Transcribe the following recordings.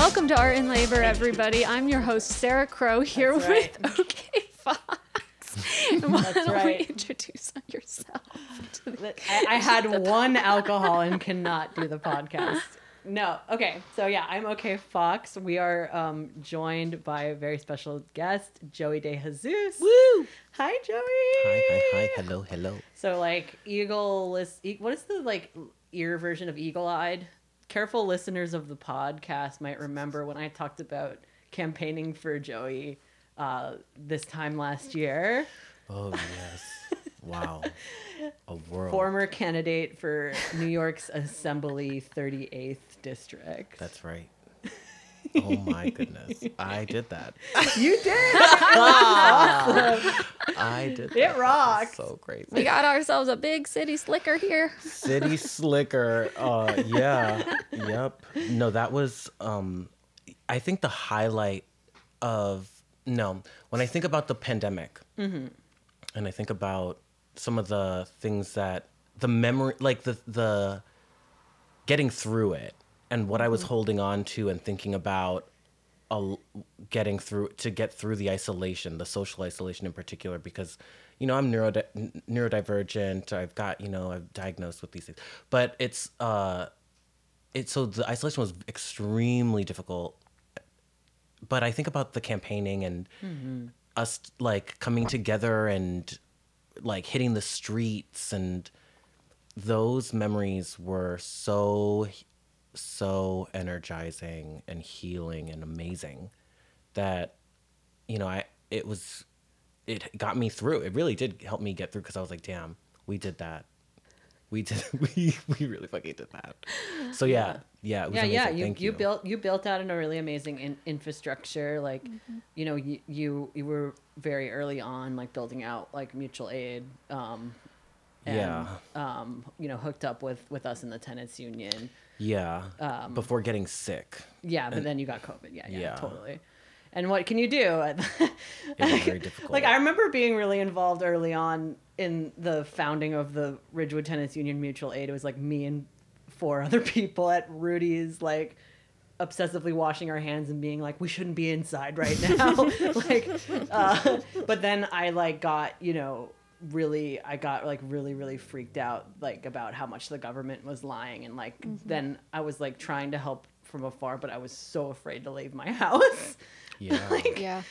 Welcome to Art and Labor, everybody. I'm your host, Sarah Crow, here That's right. with OK Fox. And why That's don't we introduce yourself? to the- I, I had one alcohol and cannot do the podcast. No. Okay. So yeah, I'm okay, Fox. We are um, joined by a very special guest, Joey De Jesus. Woo! Hi, Joey. Hi, hi, hi. Hello, hello. So like eagle list. E- what is the like ear version of eagle eyed? Careful listeners of the podcast might remember when I talked about campaigning for Joey uh, this time last year. Oh, yes. Wow. A world. Former candidate for New York's Assembly 38th District. That's right. Oh my goodness. I did that. you did. I did that. It rocks. So crazy. We got ourselves a big city slicker here. City Slicker. Uh yeah. Yep. No, that was um I think the highlight of no, when I think about the pandemic and I think about some of the things that the memory like the the getting through it and what I was holding on to and thinking about uh, getting through to get through the isolation, the social isolation in particular, because you know I'm neurodi- neurodivergent. I've got you know I've diagnosed with these things, but it's uh, it's so the isolation was extremely difficult. But I think about the campaigning and us like coming together and like hitting the streets and those memories were so so energizing and healing and amazing that you know i it was it got me through it really did help me get through because i was like damn we did that we did we we really fucking did that so yeah yeah it was yeah, amazing. yeah. You, Thank you built you built out in a really amazing in, infrastructure. Like, you know, you, you you were very early on, like building out like mutual aid. Um, and, Yeah. Um, you know, hooked up with with us in the tenants union. Yeah um, before getting sick Yeah, but then you got COVID. Yeah, yeah, Yeah. totally. And what can you do? it was very difficult like I remember being really involved early on in the founding of the Ridgewood Tenants Union Mutual Aid. It was like me and four other people at Rudy's, like obsessively washing our hands and being like, we shouldn't be inside right now. like, uh, but then I like got you know really I got like really really freaked out like about how much the government was lying and like mm-hmm. then I was like trying to help from afar, but I was so afraid to leave my house. yeah like, Yeah.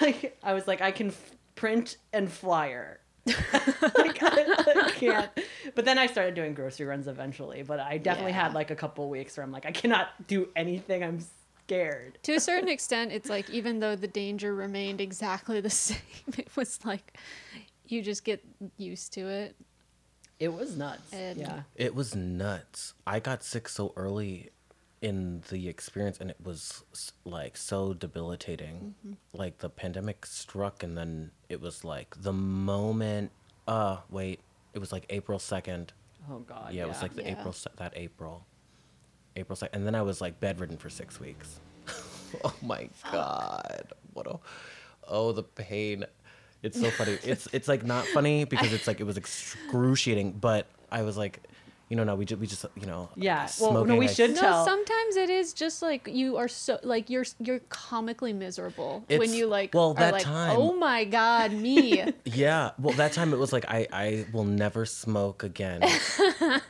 like I was like, I can f- print and flyer. like, I, I can't. But then I started doing grocery runs eventually. But I definitely Yeah. had like a couple weeks where I'm like, I cannot do anything. I'm scared. To a certain extent, it's like even though the danger remained exactly the same, it was like you just get used to it. It was nuts. And- yeah. It was nuts. I got sick so early in the experience and it was like so debilitating. Like the pandemic struck and then it was like the moment uh wait, it was like April 2nd. Oh God. Yeah, it was like the Yeah. April that April. April 2nd and then I was like bedridden for 6 weeks. oh my god. What a Oh, the pain. It's so funny. It's it's like not funny because it's like it was excruciating, but I was like, you know, no, we just we just you know, Yeah. Well, no, we I- should No, tell. sometimes it is just like you are so like you're you're comically miserable when you like well, are that like time- oh my god me Yeah. Well, that time it was like I I will never smoke again.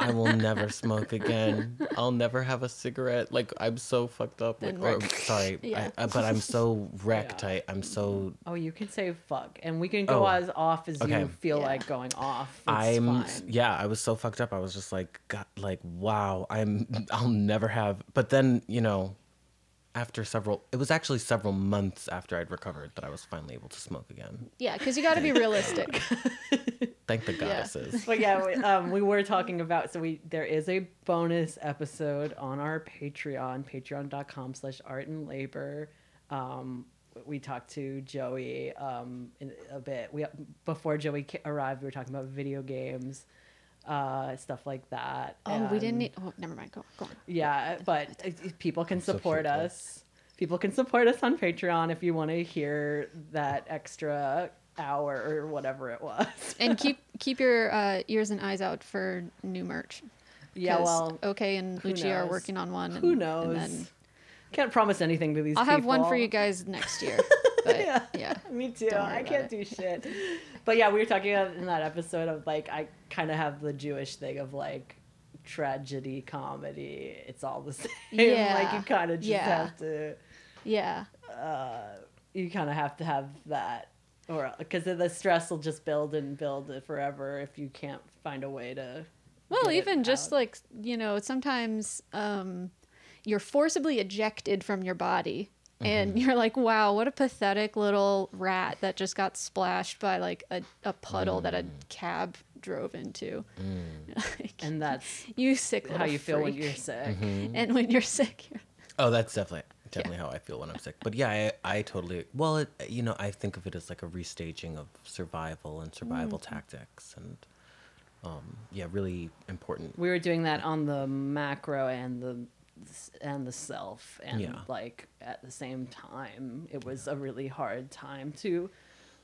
I will never smoke again. I'll never have a cigarette. Like I'm so fucked up. Like, or, sorry, Yeah. I, I, but I'm so wrecked. Yeah. I I'm so oh, you can say fuck, and we can go Oh, as off as okay. you feel Yeah. like going off. It's I'm fine. yeah, I was so fucked up. I was just like, God, like wow, I'm I'll never have. But then you know, after several, it was actually several months after I'd recovered that I was finally able to smoke again. yeah because you got to be realistic Thank the Yeah. goddesses. but yeah, we, um, we were talking about so we there is a bonus episode on our Patreon, patreon.com slash art and labor. Um, we talked to Joey um, in a bit. We before Joey arrived, we were talking about video games, uh, stuff like that. oh we didn't need oh never mind go, go on yeah, but uh, people can so support cute, though. us. People can support us on Patreon if you want to hear that extra hour or whatever it was. and keep keep your uh, ears and eyes out for new merch yeah, 'cause well, okay and who Lucia are working on one who and, knows? and then can't promise anything to these. I'll have one for you guys next year. But yeah. yeah. Me too. I can't it. do shit. But yeah, we were talking about in that episode of like I kind of have the Jewish thing of like tragedy comedy. It's all the same. Yeah. like you kind of just Yeah. have to. Yeah. Uh, You kind of have to have that, or because the stress will just build and build forever if you can't find a way to. Well, even just out. like, you know, sometimes um, you're forcibly ejected from your body. And you're like, wow, what a pathetic little rat that just got splashed by like a, a puddle that a cab drove into. Like, and that's you sick how little you feel when you're sick. And when you're sick, you're Oh, that's definitely definitely how I feel when I'm sick. But yeah, I, I totally well, it, you know, I think of it as like a restaging of survival and survival Mm-hmm. tactics, and um, yeah, really important. we were doing that on the macro and the and the self and Yeah. like at the same time it was a really hard time to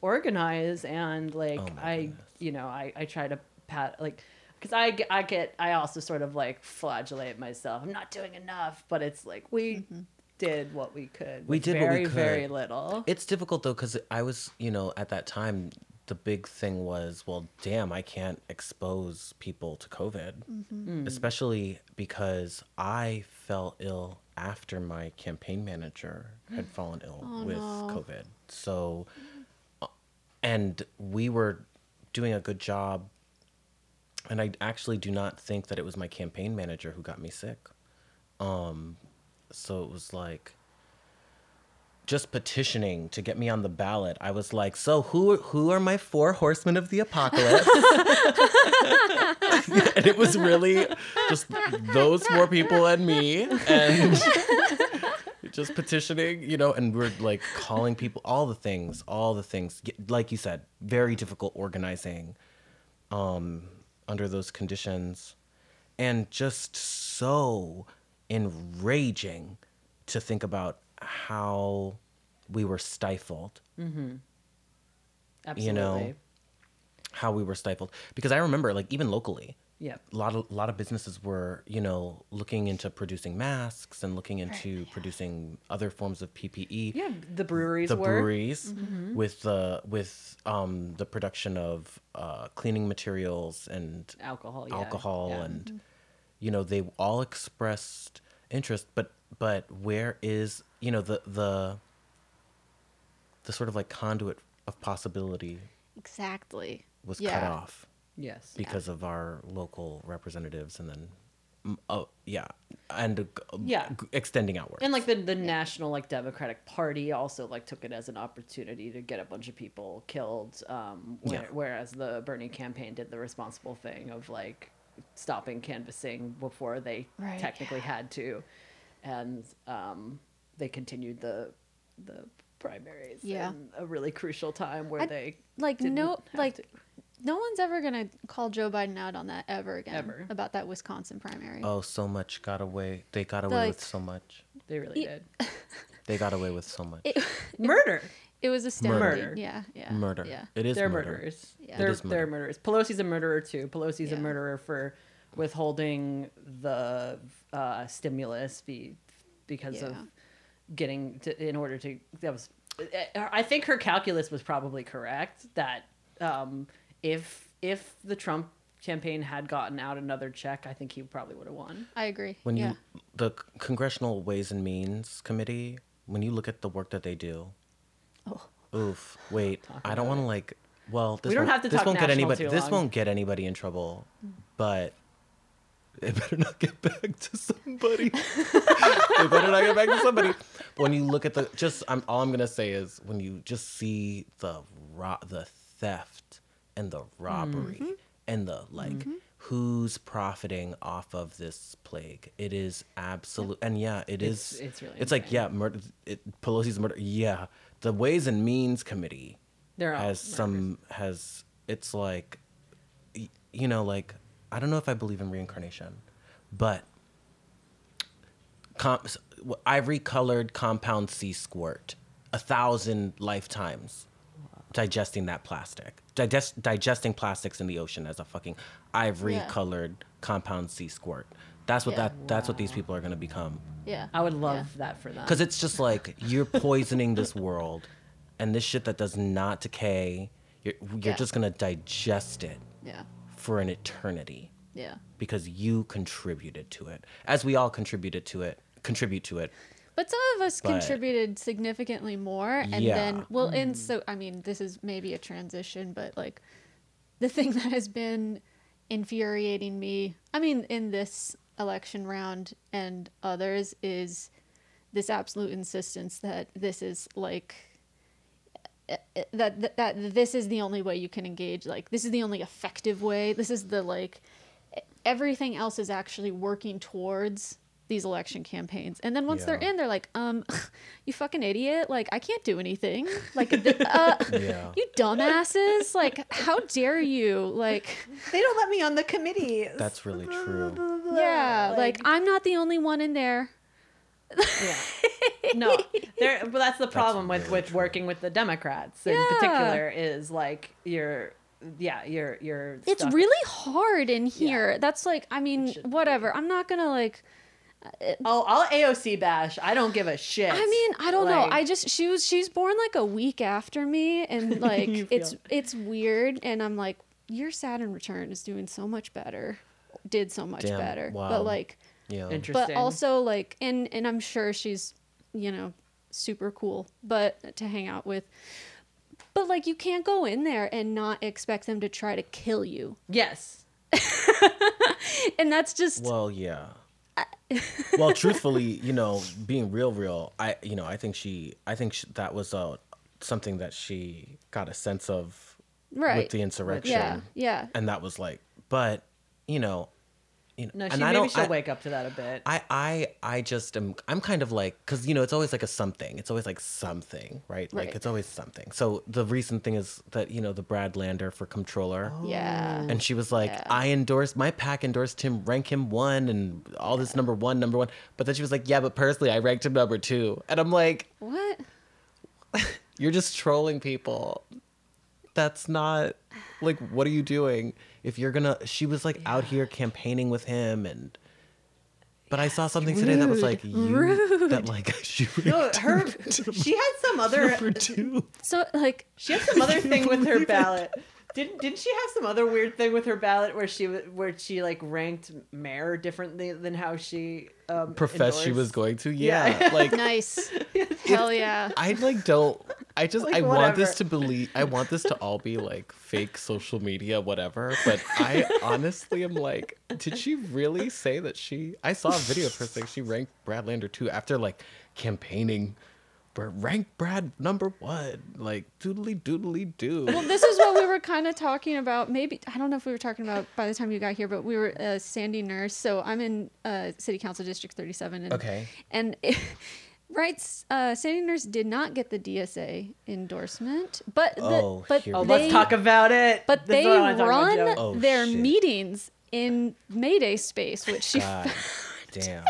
organize and like Oh i goodness. you know i i try to pat like because I, get- I get i also sort of like flagellate myself i'm not doing enough but it's like we did what we could We with did what we very very little It's difficult though because I was, you know, at that time, the big thing was, well, damn, I can't expose people to COVID, Mm-hmm. especially because I fell ill after my campaign manager had fallen ill Oh, with no. COVID. So, uh, and we were doing a good job. And I actually do not think that it was my campaign manager who got me sick. Um, so it was like just petitioning to get me on the ballot. I was like, "So who who are my four horsemen of the apocalypse?" and it was really just those four people and me and just petitioning, you know, and we're like calling people all the things, all the things. Like you said, very difficult organizing um under those conditions and just so enraging to think about how we were stifled. Absolutely you know how we were stifled. Because i remember like even locally yep. a lot of a lot of businesses were you know looking into producing masks and looking into producing other forms of ppe yeah the breweries the were. breweries with the with um the production of uh cleaning materials and alcohol yeah, alcohol yeah. and you know they all expressed interest. But but where is you know the the the sort of like conduit of possibility exactly. was yeah. cut off yes because of our local representatives and then oh yeah and uh, Yeah. g- extending outward and like the the national like democratic party also like took it as an opportunity to get a bunch of people killed um where, Yeah. whereas the bernie campaign did the responsible thing of like stopping canvassing before they Right. technically had to and um they continued the the primaries Yeah. in a really crucial time where I- they Like didn't no have like to. no one's ever gonna call Joe Biden out on that ever again. Ever. About that Wisconsin primary. oh so much got away they got away Like- with so much they really Yeah. did they got away with so much It, murder it was astounding. Murder. Yeah, yeah. murder Yeah. it is they're murder. murderers. Yeah. They're It is they're murderers. Pelosi's a murderer too. Pelosi's a murderer for withholding the uh, stimulus be, because of Yeah. Getting to in order to that was. I think her calculus was probably correct that um, if if the Trump campaign had gotten out another check, I think he probably would have won. I agree. when yeah. you the congressional ways and means committee when you look at the work that they do Oh. oof wait i don't want to like well this We don't won't, have to this talk won't get anybody this long. won't get anybody in trouble but it better not get back to somebody. It better not get back to somebody. When you look at the just i'm all i'm gonna say is when you just see the ro- the theft and the robbery Mm-hmm. and the like who's profiting off of this plague. It is absolute and yeah it It's- is. it's really it's like yeah murder it, pelosi's murder yeah. The ways and means committee They're all has some has it's like you know like i don't know if i believe in reincarnation but com- ivory colored compound sea squirt a thousand lifetimes digesting that plastic digest digesting plastics in the ocean as a fucking ivory colored compound sea squirt That's what Yeah. that that's what these people are going to become. Yeah. I would love Yeah. that for them. Because it's just like you're poisoning this world, and this shit that does not decay, you're, you're Yeah. just gonna digest it Yeah. For an eternity Yeah. because you contributed to it, as we all contributed to it, contribute to it. But some of us But- contributed significantly more. And Yeah. then, well, and mm. so, I mean, this is maybe a transition, but like the thing that has been infuriating me, I mean, in this election round and others, is this absolute insistence that this is like. Eh, That, that that this is the only way you can engage like this is the only effective way this is the like everything else is actually working towards these election campaigns. And then once they're in, they're like, um, you fucking idiot. Like, I can't do anything. Like, th- uh, Yeah. you dumbasses. Like, how dare you? Like, they don't let me on the committee. That's really true. yeah, like, I'm not the only one in there. Yeah. no, there. But that's the problem with with working with the Democrats in Yeah. particular is like you're, yeah, you're you're. It's stuck. really hard in here. That's like, I mean, should whatever. I'm not gonna like. Oh, I'll AOC bash. I don't give a shit. I mean, I don't know. I just she was she's born like a week after me, and like it's feel- it's weird. And I'm like, your Saturn return is doing so much better, did so much Damn, better. wow. But like, Yeah. Interesting. but also like, and and I'm sure she's, you know, super cool, but to hang out with. But like, you can't go in there and not expect them to try to kill you, yes. and that's just Well, yeah. well, truthfully, you know, being real, real, I, you know, I think she, I think sh that was uh, something that she got a sense of right. with the insurrection, yeah, yeah. and that was like, but, you know, you know, No, and she I maybe don't, she'll I, wake up to that a bit. I, I, I just am. I'm kind of like, cause you know, it's always like a something. It's always like something, right? right? Like it's always something. So the recent thing is that you know the Brad Lander for comptroller. Yeah. Oh. And she was like, Yeah. I endorsed my pack endorsed him, rank him one, and all this number one, number one. But then she was like, Yeah, but personally, I ranked him number two. And I'm like, What? You're just trolling people. That's not like, what are you doing? If you're gonna, she was like out here campaigning with him, and but I saw something today that was like you that like she no, her. She had some other. two. So like, She had some other thing with her ballot. it? Ballot. Didn't didn't she have some other weird thing with her ballot where she where she like ranked mayor differently than how she um, Professed she was going to, Yeah. yeah, like nice. Hell yeah. I like don't. I just Like, I want this to believe. I want this to all be like fake social media, whatever. But I honestly am like, did she really say that she? I saw a video of her saying she ranked Brad Lander too after like campaigning. Br- Rank Brad number one, like doodly doodly doo. Well, this is what we were kind of talking about. Maybe I don't know if we were talking about by the time you got here, but we were uh, Sandy Nurse. So I'm in uh, City Council District 37. And, Okay. And right, uh, Sandy Nurse did not get the DSA endorsement, but the, Oh, but here Oh, they, let's talk about it. but This they what I wanna talk about, run Oh, their shit. meetings in Mayday space, which she God damn.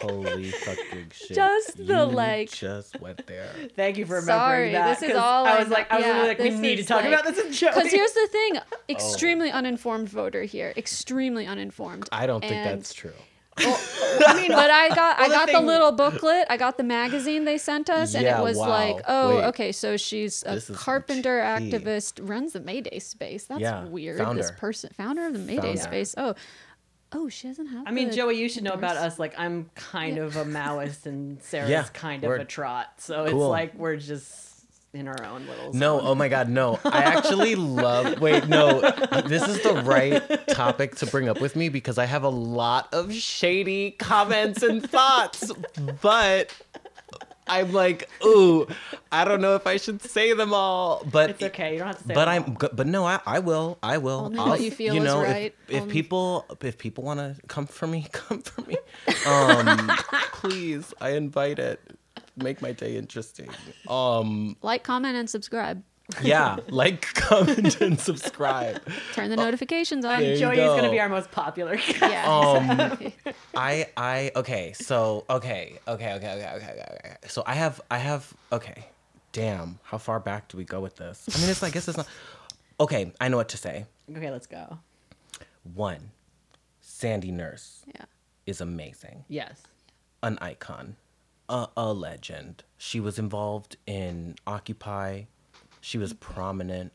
Holy fucking shit. Just the, You like- just went there. Thank you for remembering Sorry, that. this is 'cause all I I was like, I was know. really like, we need to talk is about this in Joey. Because here's the thing: Oh. extremely uninformed voter here. Extremely uninformed. I don't think And- that's true. I mean, But I got I Well, the got the thing- little booklet. I got the magazine they sent us, and it was wow. like, oh, Wait. okay, so she's a carpenter activist, runs the Mayday space. That's Yeah, weird. This person, founder of the Mayday Founder. space. Oh, oh, she doesn't have. I mean, Joey, you should know about us. Like, I'm kind Yeah. of a Maoist, and Sarah's Yeah, kind of a trot. So it's like we're just in our own little. No, zone. oh my god, no. I actually love Wait, no. This is the right topic to bring up with me because I have a lot of shady comments and thoughts, but I'm like, ooh, I don't know if I should say them all, but it's okay. You don't have to say. but them I'm all. but no, I, I will. I will. Only I'll, what you feel is know, if- right. If, Only- people if people want to come for me, come for me. Um please, I invite it. Make my day interesting. Um like, comment, and subscribe. Yeah, like, comment and subscribe. Turn the notifications on. There you Joey is going to be our most popular. guest. Yeah. Um. I I okay, so okay, okay, okay, okay, okay, okay, okay. So I have I have okay. Damn, how far back do we go with this? I mean, it's I guess it's not. Okay, I know what to say. okay, let's go. One, Sandy Nurse. yeah. is amazing Yes. an icon, a, a legend. She was involved in Occupy. She was prominent.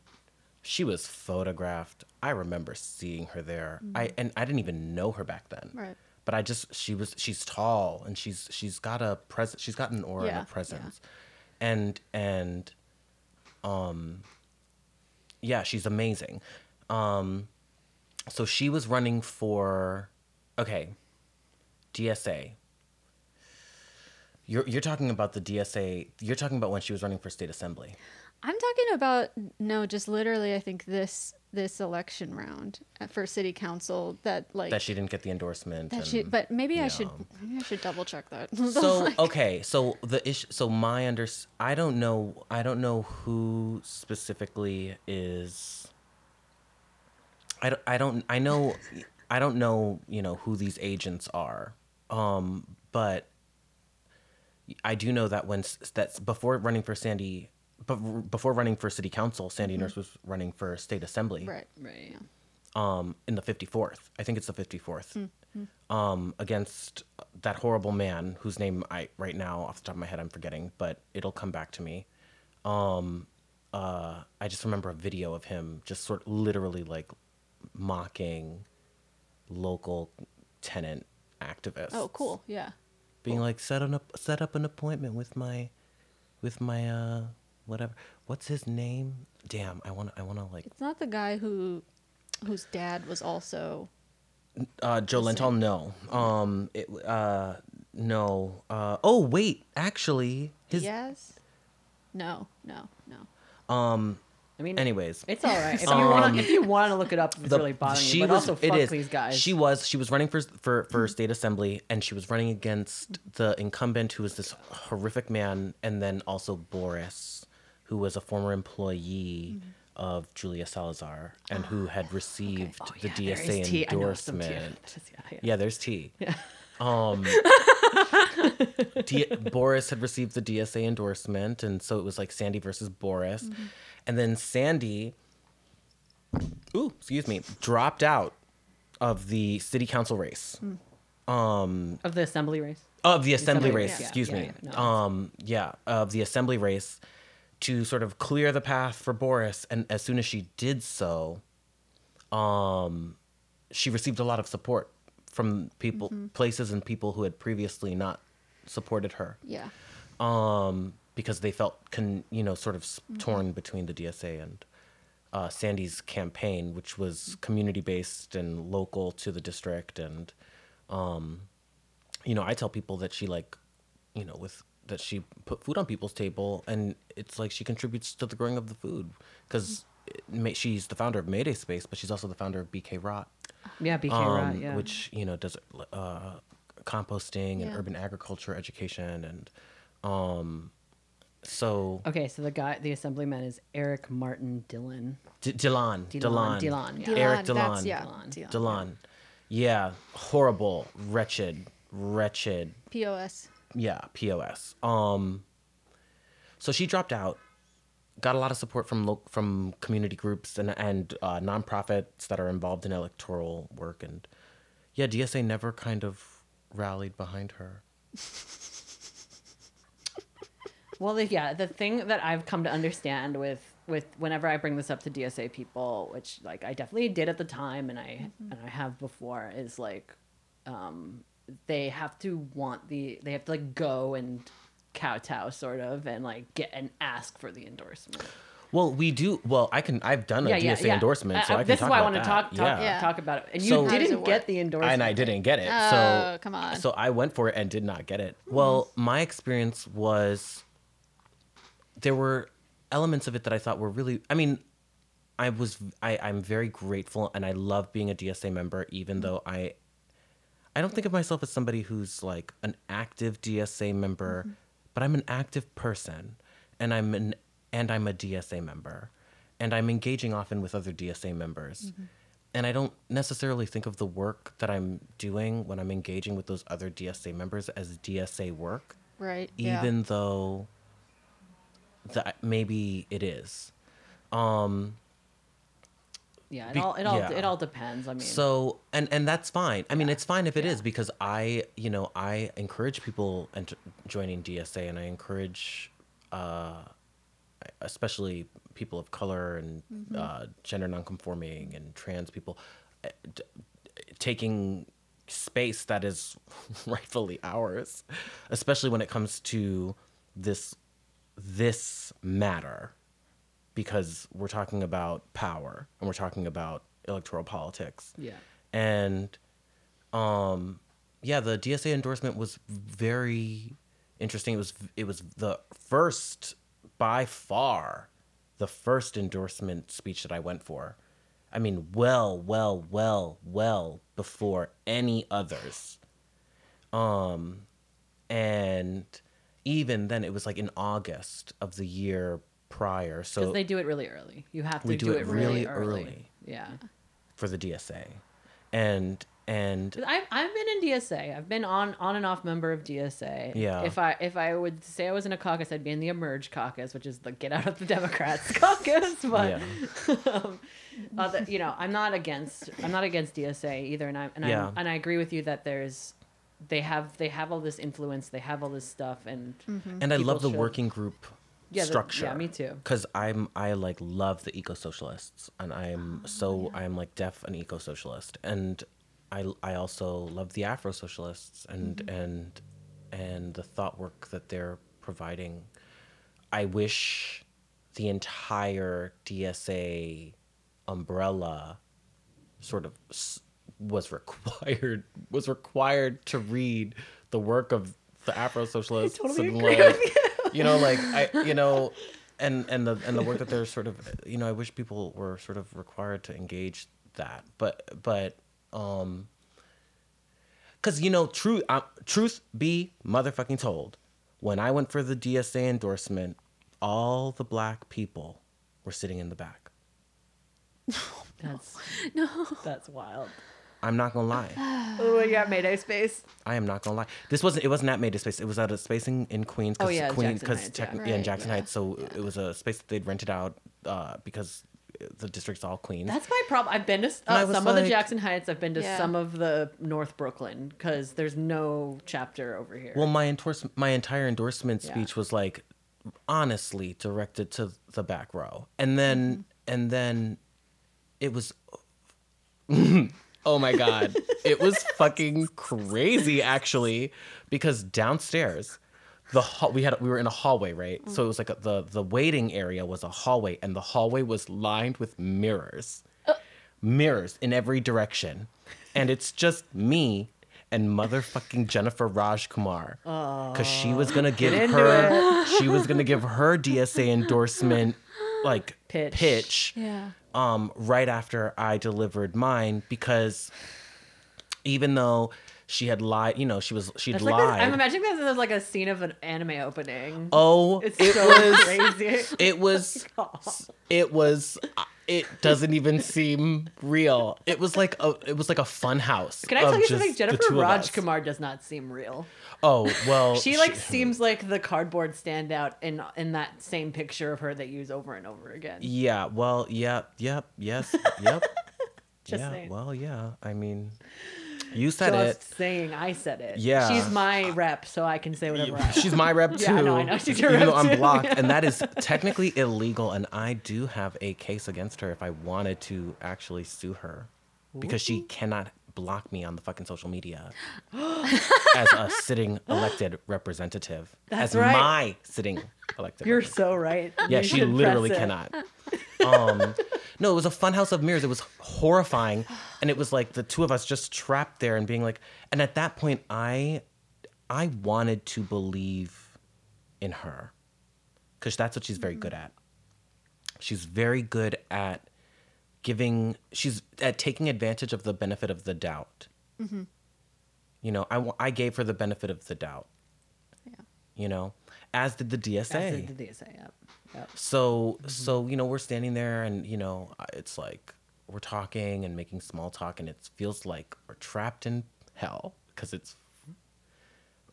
She was photographed. I remember seeing her there. I and I didn't even know her back then. Right. But I just she was she's tall and she's she's got a presence. She's got an aura Yeah, and a presence. And and um yeah, she's amazing. Um so she was running for okay, DSA. You're you're talking about the DSA. You're talking about when she was running for state assembly. I'm talking about no, just literally. I think this this election round uh, for city council that like That she didn't get the endorsement. that and, she. But maybe I yeah. should maybe I should double check that. so Like, okay, so the issue. So my under. I don't know. I don't know who specifically is. I don't. I don't. I know. I don't know. You know who these agents are. Um, but I do know that when that's before running for Sandy, but before running for city council, Sandy Nurse was running for state assembly. right. Right. um, in the 54th. I think it's the 54th. Mm-hmm. Um, against that horrible man whose name I right now off the top of my head I'm forgetting, but it'll come back to me. Um, uh, I just remember a video of him just sort of literally like mocking local tenant activists. Oh, cool. Yeah. Being like set on up set up an appointment with my with my uh whatever. What's his name? Damn, I want to I want to like It's not the guy who whose dad was also. Uh, Joe The Lentol, no. Um, it, uh, no. Uh, oh wait, actually, his. Diaz? No, no, no. Um. I mean, Anyways, it's all right if you want Um, to if you want to look it up. It's the- really bothering you, but also fuck these guys. She was she was running for for for state assembly, and she was running against the incumbent, who was this horrific man, and then also Boris, who was a former employee of Julia Salazar, and who had received Oh, the yeah, DSA tea. I know some tea. endorsement. Yeah, yeah. Yeah, there's T. Um, D- Boris had received the DSA endorsement, and so it was like Sandy versus Boris, and then Sandy, ooh, excuse me, dropped out of the city council race, um of the assembly race. of the assembly Assembly race. race, yeah, excuse yeah, me, yeah, no, um, yeah, of the assembly race, to sort of clear the path for Boris, and as soon as she did so, um, she received a lot of support from people, Mm-hmm. places, and people who had previously not supported her, Yeah. um, because they felt con, you know, sort of Mm-hmm. torn between the DSA and uh, Sandy's campaign, which was community based and local to the district, and um, you know, I tell people that she like, you know, with that she put food on people's table, and it's like she contributes to the growing of the food because she's the founder of Mayday Space, but she's also the founder of BK Rot, Yeah, BK um, Rot. Yeah. which you know does uh, composting and urban agriculture education, and um, so Okay, so the guy, the assemblyman is Erik Martin Dilan. D- Dilan, Dilan, Dilan, Dilan, yeah. Erik Dilan, that's- Dilan, yeah, Dilan. Dilan. Dilan, yeah, horrible, wretched, wretched POS. Yeah pos um so she dropped out got a lot of support from lo- from community groups and and uh, nonprofits that are involved in electoral work and yeah dsa never kind of rallied behind her. Well, the- yeah, the thing that I've come to understand with with whenever I bring this up to DSA people, which like I definitely did at the time, and I and I have before, is like, um, they have to want the they have to like go and kowtow sort of and like get and ask for the endorsement. well we do well i can i've done a dsa endorsement so Uh, i can this talk is why I about want to talk talk, yeah. Yeah. talk about it. And So- you How didn't get the endorsement, and I didn't get it. Oh, so come on. So I went for it and did not get it. Well, my experience was there were elements of it that I thought were really. I mean, I was I I'm very grateful and I love being a DSA member, even though I I don't think of myself as somebody who's like an active DSA member, but I'm an active person, and I'm an and I'm a DSA member, and I'm engaging often with other DSA members, and I don't necessarily think of the work that I'm doing when I'm engaging with those other DSA members as DSA work, Right. yeah. even though that maybe it is. Um, Yeah, it all it all yeah. it all depends. I mean, So and and that's fine. I mean, it's fine if it is because I, you know, I encourage people ent- joining DSA, and I encourage, uh, especially people of color and uh, gender nonconforming and trans people, uh, d- taking space that is rightfully ours, especially when it comes to this this matter because we're talking about power and we're talking about electoral politics. Yeah. And um yeah, the DSA endorsement was very interesting. It was it was the first by far the first endorsement speech that I went for. I mean, well, well, well, well before any others. Um and even then it was like in August of the year prior. So because they do it really early. You have to We do, do it, it really, really early. early. Yeah. for the DSA. And and 'Cause I've, I've been in DSA. I've been on on and off member of DSA. Yeah. If I if I would say I was in a caucus, I'd be in the Emerge caucus, which is the get out of the Democrats caucus. But um, other, you know, I'm not against I'm not against DSA either, and I and Yeah. I and I agree with you that there's they have they have all this influence, they have all this stuff, and and I love the should- working group Yeah, the- structure. yeah, me too. Cuz I'm I like love the eco-socialists and I'm so I'm like deaf an eco-socialist and I I also love the afro-socialists and Mm-hmm. and and the thought work that they're providing. I wish the entire DSA umbrella sort of was required was required to read the work of the Afro socialists totally and agree like you know like I you know and and the and the work that they're sort of you know I wish people were sort of required to engage that but but um cuz you know truth uh, truth be motherfucking told when I went for the DSA endorsement all the black people were sitting in the back that's No. that's wild. I'm not going to lie Oh, you got Mayday space. I am not gonna lie. This wasn't. It wasn't at Made Space. It was at a space in, in Queens. Oh, yeah, Queens, because Heights, tech- yeah. yeah, in Jackson yeah. Heights. So it was a space that they'd rented out uh, because the district's all Queens. That's my problem. I've been to uh, was some of the Jackson Heights. I've been to Yeah. some of the North Brooklyn because there's no chapter over here. well, my endorse, my entire endorsement Yeah. speech was like, honestly, directed to the back row, and then Mm-hmm. and then it was. Oh my god, it was fucking crazy actually, because downstairs. The hall, we had we were in a hallway, right? So it was like a, the the waiting area was a hallway, and the hallway was lined with mirrors, mirrors in every direction, and it's just me and motherfucking Jenifer Rajkumar, because she was gonna give into her she was gonna give her DSA endorsement like Pitch. pitch Yeah. Um, right after I delivered mine because even though she had lied, you know, she was she'd like this- lied. I'm imagining this as like a scene of an anime opening. oh, it's it so was crazy. it was it was it doesn't even seem real. It was like a it was like a fun house. Can I tell you something? Jenifer two of us. Raj Kumar does not seem real. Oh well, She like seems like the cardboard standout in in that same picture of her they use over and over again. Yeah. Well. Yeah. Yep. Yes. Yep. Just yeah. saying. Well. Yeah. I mean, you said Just it. saying, I said it. Yeah. she's my rep, so I can say whatever. I want. She's my rep too. Yeah, I know, I know. She's your even rep though I'm blocked, yeah. and that is technically illegal. And I do have a case against her if I wanted to actually sue her, because she cannot block me on the fucking social media as a sitting elected representative. That's as right. my sitting elected. You're so right. Yeah, You she literally cannot. Um, no, it was a fun house of mirrors. It was horrifying, and it was like the two of us just trapped there and being like. And at that point, I, I wanted to believe in her, because that's what she's very good at. She's very good at giving. She's at taking advantage of the benefit of the doubt. Mm-hmm. You know, I I gave her the benefit of the doubt. Yeah. You know, as did the DSA. That's the, the DSA. Yep. Yep. So mm-hmm. so you know we're standing there and you know it's like we're talking and making small talk and it feels like we're trapped in hell because it's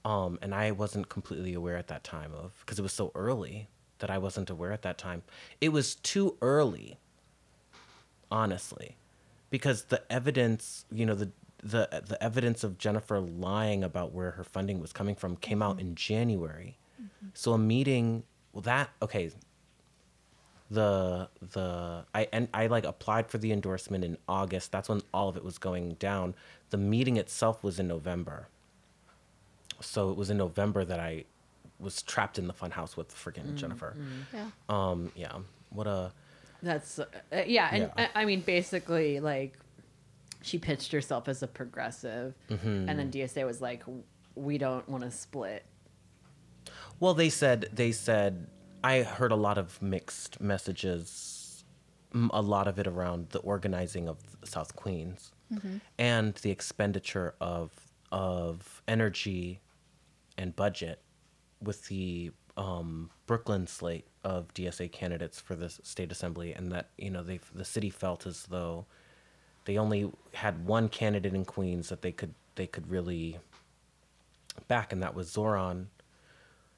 um and I wasn't completely aware at that time of because it was so early that I wasn't aware at that time. It was too early honestly, because the evidence, you know, the the the evidence of Jenifer lying about where her funding was coming from came out in January. So a meeting, well, that okay. The the I and I like applied for the endorsement in August. That's when all of it was going down. The meeting itself was in November. So it was in November that I was trapped in the funhouse with freaking Jenifer. Yeah. Um, yeah. What a That's uh, yeah, and Yeah. I, I mean basically like she pitched herself as a progressive, and then DSA was like, "We don't want to split." Well, they said they said I heard a lot of mixed messages, a lot of it around the organizing of South Queens and the expenditure of of energy and budget with the um, Brooklyn slate of DSA candidates for the state assembly, and that you know they the city felt as though they only had one candidate in Queens that they could they could really back, and that was Zohran.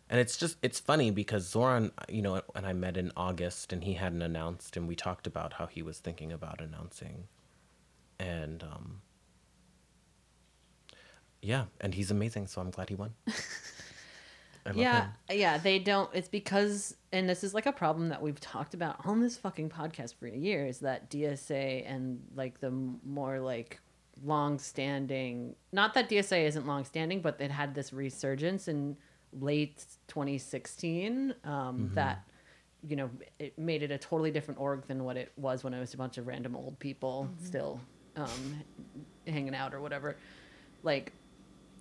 And it's just it's funny because Zohran, you know, and I met in August, and he hadn't announced, and we talked about how he was thinking about announcing, and um, yeah, and he's amazing, so I'm glad he won. I love yeah, him. yeah, they don't. It's because, and this is like a problem that we've talked about on this fucking podcast for years. That DSA and like the more like long-standing, not that DSA isn't long-standing, but it had this resurgence in late 2016 um, that you know it made it a totally different org than what it was when it was a bunch of random old people still um, hanging out or whatever. Like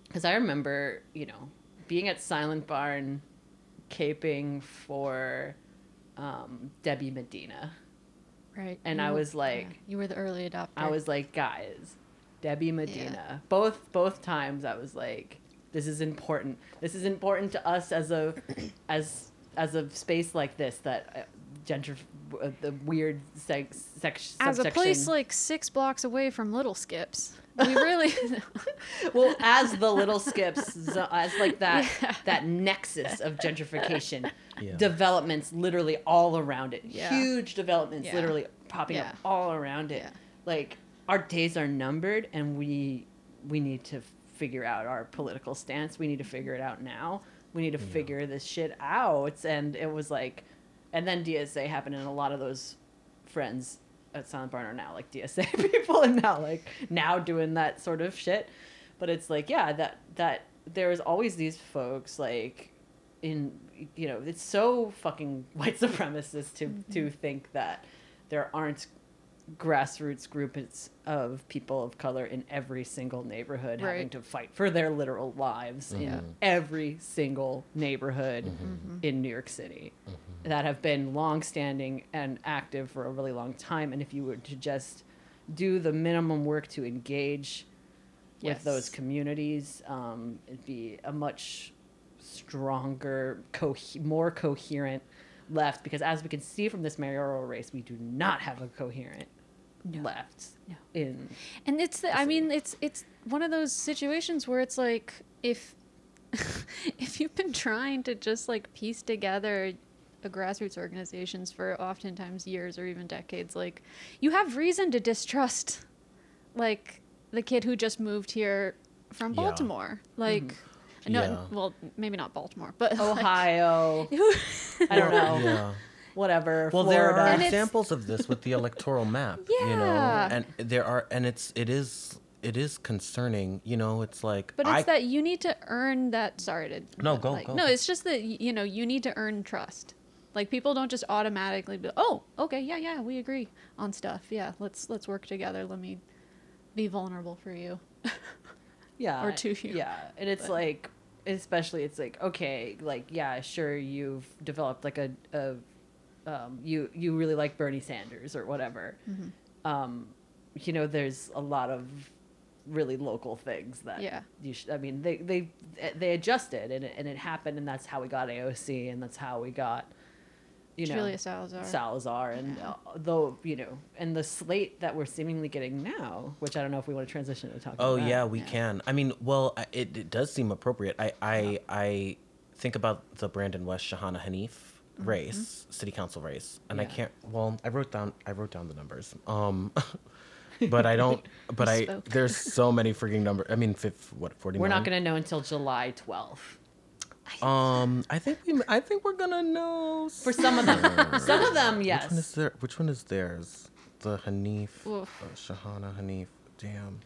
because I remember, you know, being at Silent Barn, caping for um, Debbie Medina, Right. and You I was like, yeah, you were the early adopter. I was like, guys, Debbie Medina. Both both times, I was like, this is important. This is important to us as a as as a space like this that gentrif- uh, the weird sex sex as a place like six blocks away from Little Skips. We really. well as the little skips as like that Yeah. that nexus of gentrification Yeah. developments literally all around it Yeah. huge developments Yeah. literally popping Yeah. up all around it Yeah. like our days are numbered and we we need to figure out our political stance we need to figure it out now we need to figure this shit out and it was like and then dsa happened and a lot of those friends at Silent Barn are now like DSA people and now like now doing that sort of shit. But it's like, yeah, that that there's always these folks like in you know, it's so fucking white supremacist to to mm-hmm. think that there aren't grassroots groups of people of color in every single neighborhood having to fight for their literal lives Yeah. in every single neighborhood Mm-hmm. in New York City that have been long-standing and active for a really long time. And if you were to just do the minimum work to engage with those communities um, it'd be a much stronger co- more coherent left. Because as we can see from this mayoral race we do not have a coherent No. left No. in and it's the, I mean it's it's one of those situations where it's like if if you've been trying to just like piece together a grassroots organizations for oftentimes years or even decades like you have reason to distrust like the kid who just moved here from Yeah. Baltimore like mm-hmm. no Yeah. well maybe not Baltimore but ohio who- i don't know Yeah. Whatever Well, Florida. there are And examples of this with the electoral map. You know, and there are, and it's it is it is concerning. You know, it's like But it's I, that you need to earn that. Sorry to No, go, like, go. No, it's just that you know you need to earn trust. Like people don't just automatically be, oh, okay, yeah, yeah, we agree on stuff. Yeah, let's let's work together. Let me be vulnerable for you. yeah or to you. yeah and it's But- like especially it's like okay like yeah sure you've developed like a, a um, you you really like bernie sanders or whatever Mm-hmm. um, you know there's a lot of really local things that Yeah. you should i mean they they they adjusted and it, and it happened and that's how we got aoc and that's how we got you know Julia Salazar. Salazar, and Yeah. uh, though you know, and the slate that we're seemingly getting now, which I don't know if we want to transition to talk. About. Oh about yeah, we Yeah. can. I mean, well, it, it does seem appropriate. I I I think about the Brandon West Shahana Hanif race, city council race, and I can't. Well, I wrote down I wrote down the numbers. Um, but I don't. But I spoke. there's so many freaking numbers. I mean, fifth, what forty? We're not gonna know until July 12th. Um, I think we. I think we're gonna know For some of them, some of them, yes. Which one is there? Which one is theirs? The Hanif, uh, Shahana Hanif. Damn,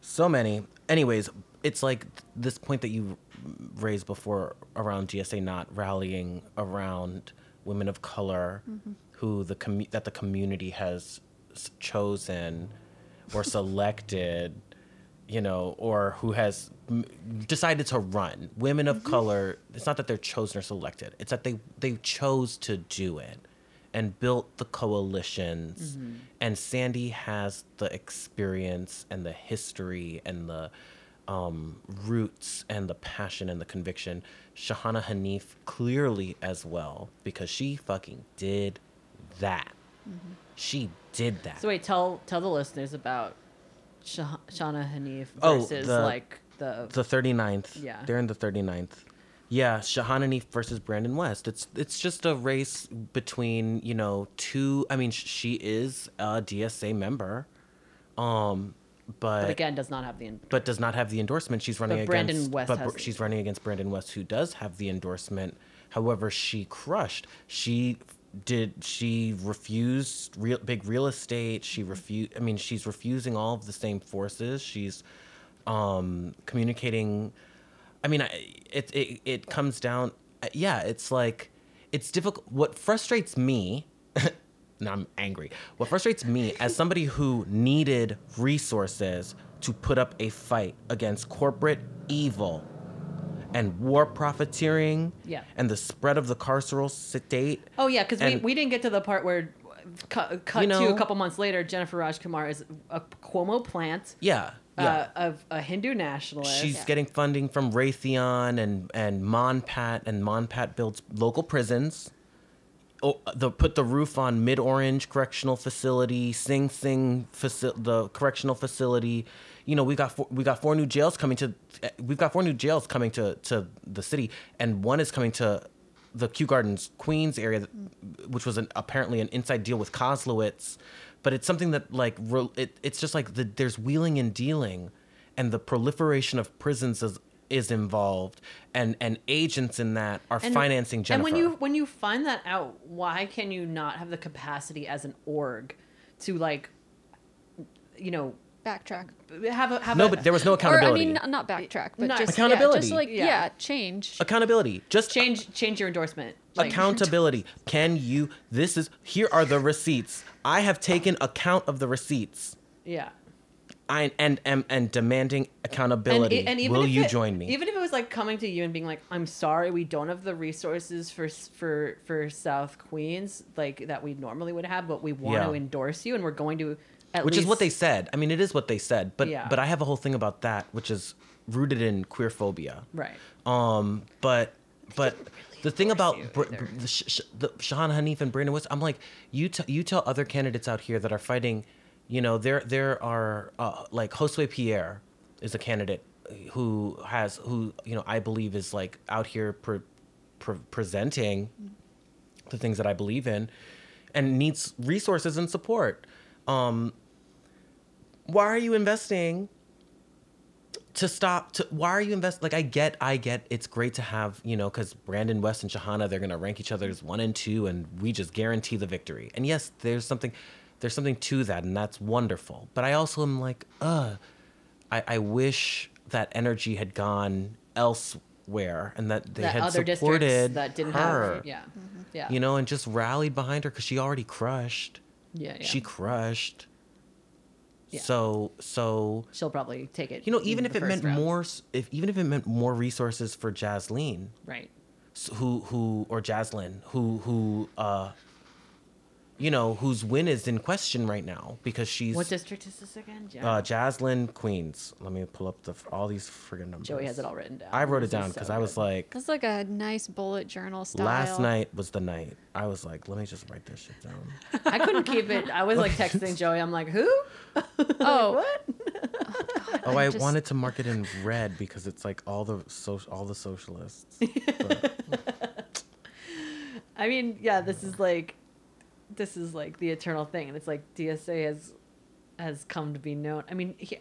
so many. Anyways, it's like this point that you raised before around DSA not rallying around women of color mm-hmm. who the commu- that the community has chosen or selected you know, or who has m- decided to run. Women of mm-hmm. color, it's not that they're chosen or selected. It's that they they chose to do it and built the coalitions. Mm-hmm. And Sandy has the experience and the history and the um, roots and the passion and the conviction. Shahana Hanif clearly as well because she fucking did that. She did that. So wait, tell tell the listeners about Shah- Shahana Hanif Oh, versus the- like the, the 39th. Yeah. They're in the 39th. Yeah, Shahana Hanif versus Brandon West. It's it's just a race between, you know, two I mean sh- she is a DSA member. Um but but again does not have the but does not have the endorsement. She's running But Brandon against West but has she's running against Brandon West who does have the endorsement. However, she crushed. She did she refused real big real estate. She refused I mean, she's refusing all of the same forces. She's um communicating I mean, I- it it it comes down yeah, it's like it's difficult what frustrates me now I'm angry. What frustrates me as somebody who needed resources to put up a fight against corporate evil and war profiteering Yeah. and the spread of the carceral state. Oh yeah, because we, we didn't get to the part where cut, cut You to a couple months later, Jenifer Rajkumar is a Cuomo plant, Yeah. Yeah. uh, of a Hindu nationalist. She's getting funding from Raytheon and and Monpat, and Monpat builds local prisons. The put the roof on Mid Orange Correctional Facility, Sing Sing faci- the correctional facility. You know, we got four, we got four new jails coming to. We've got four new jails coming to to the city, and one is coming to the Kew Gardens Queens area, which was an, apparently an inside deal with Koslowitz. But it's something that like it, it's just like the, there's wheeling and dealing, and the proliferation of prisons is is involved, and and agents in that are And- financing Jenifer. And when you when you find that out, why can you not have the capacity as an org to like, you know, Backtrack. have a have no, a, but there was no Or accountability. I mean, not- not backtrack, but Not- just Accountability. Yeah, just like Yeah. yeah, change. accountability. Just change change your endorsement. Like, accountability. Can you? This is here are the receipts. I have taken account of the receipts. Yeah. I and and, and demanding accountability. and even Will you it- join me? Even if it was like coming to you and being like, "I'm sorry, we don't have the resources for for for South Queens like that we normally would have, but we want Yeah. to endorse you, and we're going to." At which is what they said. I mean, it is what they said. But Yeah. but I have a whole thing about that, which is rooted in queer phobia. Right. Um, but but the thing about Br- Br- the, Sh- Sh- the Shahana Hanif and Brandon West, I'm like, you t- you tell other candidates out here that are fighting, you know, there there are uh, like Josue Pierre is a candidate who has who you know I believe is like out here pre- pre- presenting the things that I believe in, and needs resources and support. Um, why are you investing to stop to why are you invest like i get i get it's great to have you know because brandon west and shahana they're going to rank each other as one and two and we just guarantee the victory and yes there's something there's something to that and that's wonderful but i also am like uh i, I wish that energy had gone elsewhere and that they that had other supported that didn't her have. Yeah. Yeah. you know and just rallied behind her because she already crushed Yeah. yeah. she crushed Yeah. so so She'll probably take it. you know, even if it meant round. more, if even if it meant more resources for Jaslin, Right. who who or Jaslin, who who uh, you know, whose win is in question right now because she's What district is this again? Jan- uh, Jaslin Queens. Let me pull up the all these friggin' numbers. Joey has it all written down. I wrote it This is down so because I was like, That's like a nice bullet journal style. last night was the night. I was like, let me just write this shit down. I couldn't keep it. I was like texting Joey. I'm like, who? Oh, What? Oh, I just- wanted to mark it in red because it's like all the so all the socialists. But- I mean, yeah, this is like, this is like the eternal thing, and it's like DSA has, has come to be known. I mean, he,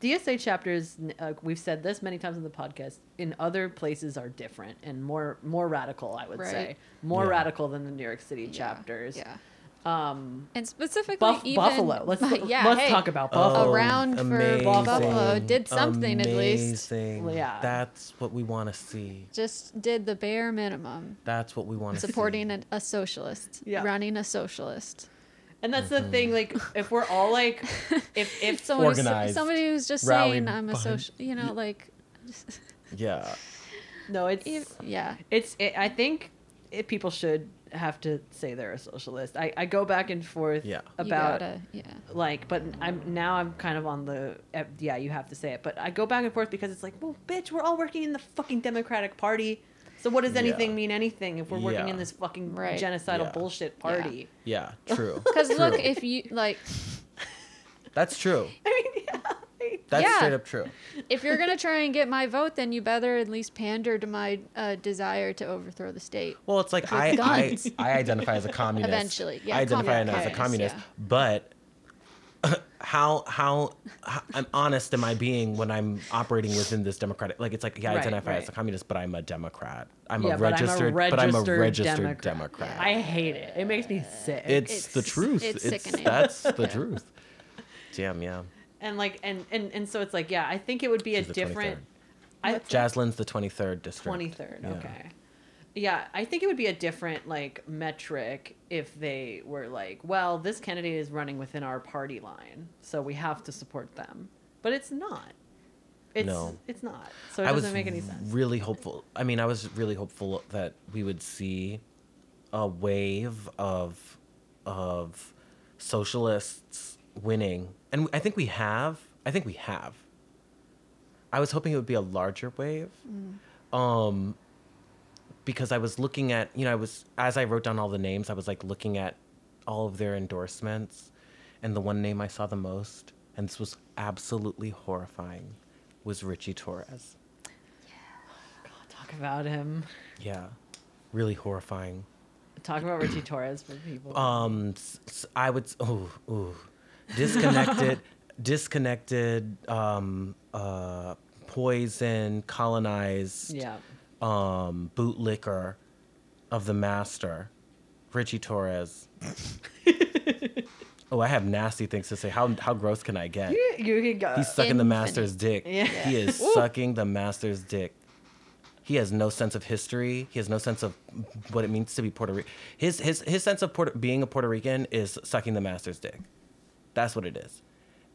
DSA chapters. Uh, we've said this many times in the podcast. In other places are different and more more radical. I would Right. say more Yeah. radical than the New York City Yeah, chapters. Yeah. Um, And specifically, Buff- even Buffalo. Let's yeah, let's hey, talk about Buffalo. Around for Buffalo did something at least. Yeah. That's what we want to see. just did the bare minimum, That's what we want to see. supporting a, a socialist, Yeah. running a socialist. and that's the thing. Like, if we're all like, if if Someone who's, Organized, somebody who's just saying I'm a social, you know, like, Yeah. no, it's if- yeah, it's it, i think it, people should have to say they're a socialist i, I go back and forth Yeah. about gotta, yeah. like but i'm now i'm kind of on the eh, yeah you have to say it but i go back and forth because it's like well bitch we're all working in the fucking democratic party so what does anything Yeah. mean anything if we're working in this fucking Right. genocidal Yeah. bullshit party Yeah. True. Because look, if you like, That's true. i mean yeah like- That's Yeah. straight up true. if you're gonna try and get my vote, then you better at least pander to my uh, desire to overthrow the state. Well, it's like I, I. I identify as a communist. Eventually, yeah, I identify communist, as a communist, yeah. but how, how how I'm honest am I being when I'm operating within this democratic? Like it's like yeah, I Right, identify as a communist, but I'm a Democrat. I'm yeah, a registered, but I'm a registered, registered Democrat. Democrat. I hate it. It makes me sick. It's, It's- the truth. it's It's, sickening. that's the truth. Damn, yeah. And like and, and and so it's like yeah, I think it would be She's a the 23rd. different. I, Jaslin's the 23rd district. Twenty third. Yeah. Okay. Yeah, I think it would be a different like metric if they were like, well, this candidate is running within our party line, so we have to support them. But it's not. It's No. it's not. So it I doesn't was make any sense. really hopeful. I mean, I was really hopeful that we would see a wave of of socialists winning, and I think we have. I think we have. I was hoping it would be a larger wave, um, because I was looking at you know I was as I wrote down all the names, I was like looking at all of their endorsements, and the one name I saw the most, and this was absolutely horrifying, was Richie Torres. Yeah, God, talk about him. Yeah, really horrifying. Talk about Richie Torres for people. Um, s- s- I would. s- Oh, ooh, disconnected, disconnected. Um, uh, poison, colonized. yeah. Um, bootlicker of the master, Richie Torres. oh, I have nasty things to say. How how gross can I get? You, you can go. He's sucking the master's dick. Yeah. He is sucking the master's dick. He has no sense of history. He has no sense of what it means to be Puerto Rican. His his his sense of Puerto, being a Puerto Rican is sucking the master's dick. That's what it is.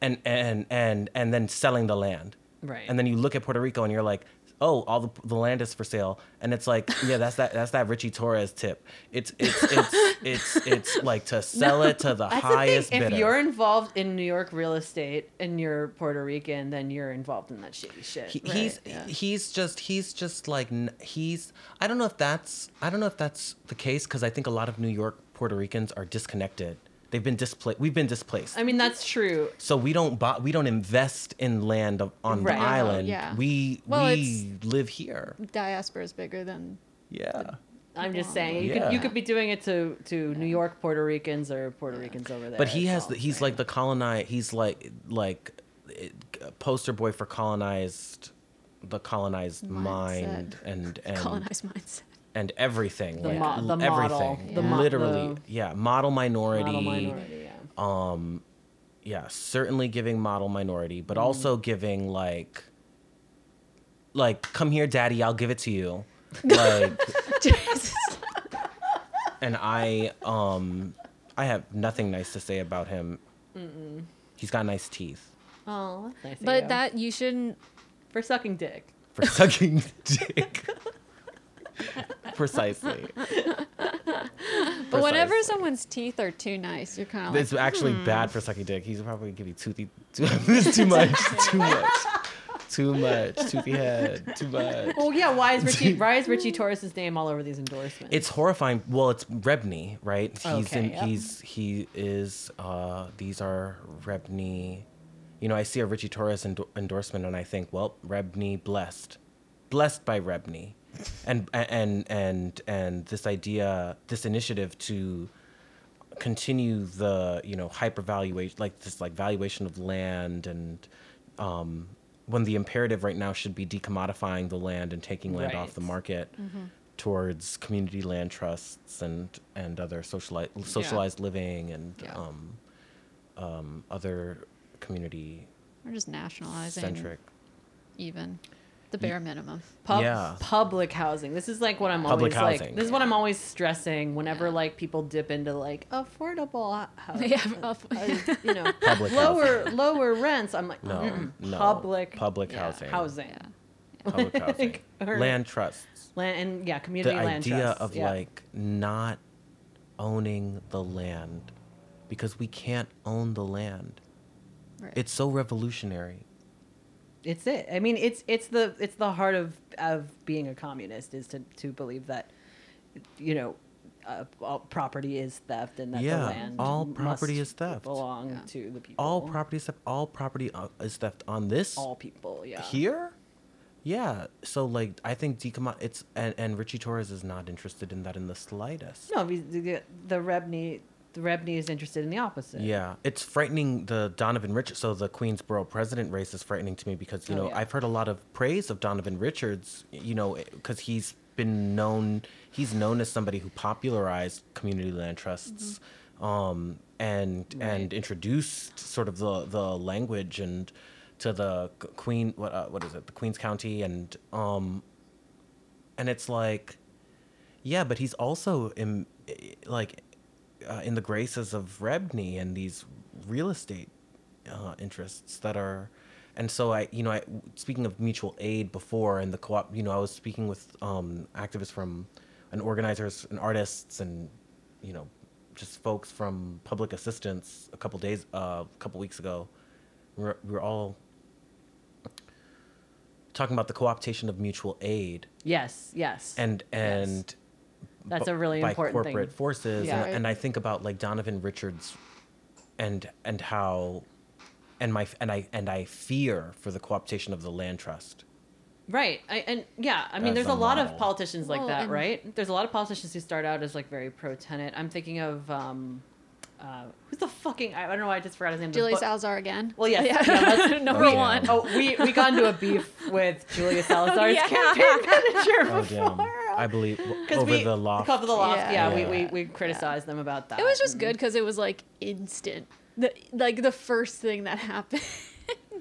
And and and and then selling the land. Right. And then you look at Puerto Rico and you're like, "Oh, all the, the land is for sale." And it's like, "Yeah, that's that that's that Richie Torres tip. It's it's it's it's it's like to sell it to the highest the thing. bidder." If you're involved in New York real estate and you're Puerto Rican, then you're involved in that shady shit. He, Right, he's yeah. he's just he's just like he's I don't know if that's I don't know if that's the case because I think a lot of New York Puerto Ricans are disconnected. They've been displaced. We've been displaced. I mean, that's true. so we don't buy, we don't invest in land of, on Right. the No, island. yeah. We Well, we live here. Diaspora is bigger than Yeah. I'm just saying you Yeah. could you could be doing it to to New York Puerto Ricans or Puerto Ricans over there. But he has all the, the he's same. like the colonized. He's like like it, poster boy for colonized the colonized Mindset. mind and and colonized mindset. And everything. The like, mo- the everything. model. The Literally, the- yeah. Model minority. model minority. Yeah. Um, yeah, certainly giving model minority, Mm. but also giving like, like, come here, daddy, I'll give it to you. Like, Jesus. and I, um, I have nothing nice to say about him. He's got nice teeth Oh, that's nice. But you. that you shouldn't. for sucking dick. for sucking dick. Precisely. But whenever Precisely. someone's teeth are too nice, you're kind of like, It's actually bad for sucking dick. He's probably gonna give you toothy. Too, this too much. Too much. Too much. Toothy head. Too much. Well, yeah. Why is Richie? why is Richie Torres's name all over these endorsements? It's horrifying. Well, it's REBNY, right? He's Okay, in. yep. He's he is. Uh, these are REBNY. You know, I see a Richie Torres endo- endorsement and I think, well, REBNY blessed, blessed by REBNY. And and and and this idea, this initiative to continue the you know hyper valuation, like this like valuation of land, and um, when the imperative right now should be decommodifying the land and taking land off the Right. market towards community land trusts and and other socialized socialized living and Yeah. um, um, other community Or just nationalizing centric. even the bare minimum. Pub- Yeah. public housing. This is like what I'm Public always housing. like. This is what I'm always stressing whenever Yeah. like people dip into like affordable housing. Yeah, of- you know, Public lower lower rents. I'm like No, mm-mm. no. public Public yeah, housing. housing. Yeah. Public housing. Or- land trusts. Land and yeah, The community land idea trusts. of yeah. like not owning the land because we can't own the land. Right. It's so revolutionary. It's it. I mean, it's it's the it's the heart of of being a communist is to to believe that you know uh, all property is theft and that Yeah, the land all property must is theft. belong Yeah. to the people. All property is theft. All property uh, is theft on this all people. Yeah. here. Yeah. So like, I think decommod. It's and and Richie Torres is not interested in that in the slightest. No, the, the REBNY the REBNY is interested in the opposite. Yeah, it's frightening. The Donovan Richards, so the Queensboro president race is frightening to me because you Oh, know yeah. I've heard a lot of praise of Donovan Richards. You know, because he's been known, he's known as somebody who popularized community land trusts, um, and and introduced sort of the the language and to the Queen. What uh, what is it? The Queens County and um, and it's like, yeah, but he's also in like uh, in the graces of REBNY and these real estate uh, interests that are, and so I, you know, I speaking of mutual aid before and the co-op, you know, I was speaking with um, activists from, and organizers and artists and, you know, just folks from public assistance a couple days, uh, a couple weeks ago. We were, we were all talking about the co-optation of mutual aid Yes. Yes. and and That's bu- a really by important thing. corporate forces Yeah. and, and i think about like donovan richards and and how and my and i and i fear for the co-optation of the land trust Right. I, and yeah, I mean, As there's a a lot of politicians like Well, that, right? There's a lot of politicians who start out as like very pro tenant. I'm thinking of um, uh, who's the fucking I don't know. why I just forgot his name. Julia but- Salazar again. Well, yes. Yeah. yeah, let's- Number Oh, one. Oh, we we got into a beef with Julia Salazar's Yeah. campaign manager oh before. damn i believe Because over we the loft Over the loft, Yeah. yeah. we, Yeah. we, we criticized them about that. It was just good because it was like instant. The, like the first thing that happened.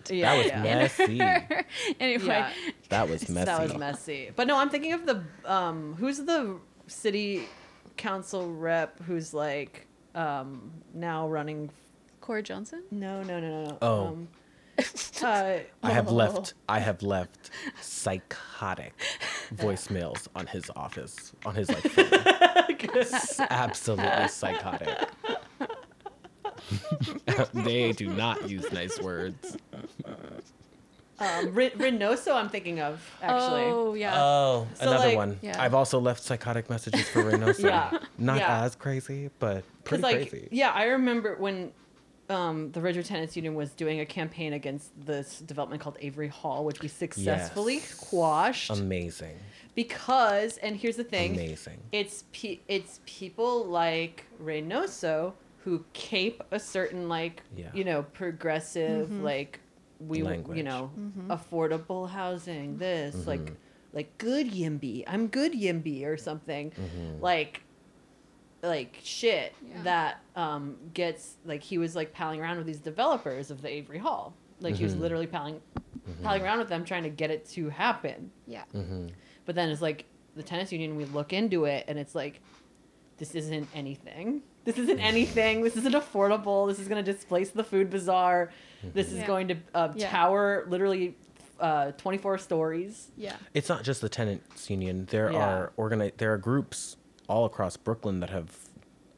Yeah, that was yeah. messy anyway, Yeah. that was messy That was messy. But no, I'm thinking of the um, who's the city council rep who's like um, now running. Corey Johnson. No, no, no, no, no. Oh. Um, uh, i have Oh. left i have left psychotic voicemails on his office on his like phone. absolutely psychotic they do not use nice words um, Re- Reynoso, I'm thinking of actually. Oh yeah. Oh, So, another like- one. Yeah. I've also left psychotic messages for Reynoso. Yeah. Not Yeah. as crazy, but pretty like crazy. yeah, I remember when um, the Ridgewood Tenants Union was doing a campaign against this development called Avery Hall, which we successfully Yes. quashed Amazing. because, and here's the thing, Amazing. it's pe- it's people like Reynoso who cape a certain like Yeah. you know progressive mm-hmm. like we Language. you know mm-hmm. affordable housing this like mm-hmm. like good yimby I'm good yimby or something like like shit Yeah. that um gets like he was like palling around with these developers of the Avery Hall like he was Mhm. literally palling palling around with them trying to get it to happen yeah. hmm but then it's like the tennis union, we look into it and it's like, this isn't anything. This isn't anything. This isn't affordable. This is going to displace the food bazaar. This is Yeah. going to uh, Yeah. tower literally uh, 24 stories. Yeah. It's not just the tenants union. There Yeah. are organi- There are groups all across Brooklyn that have,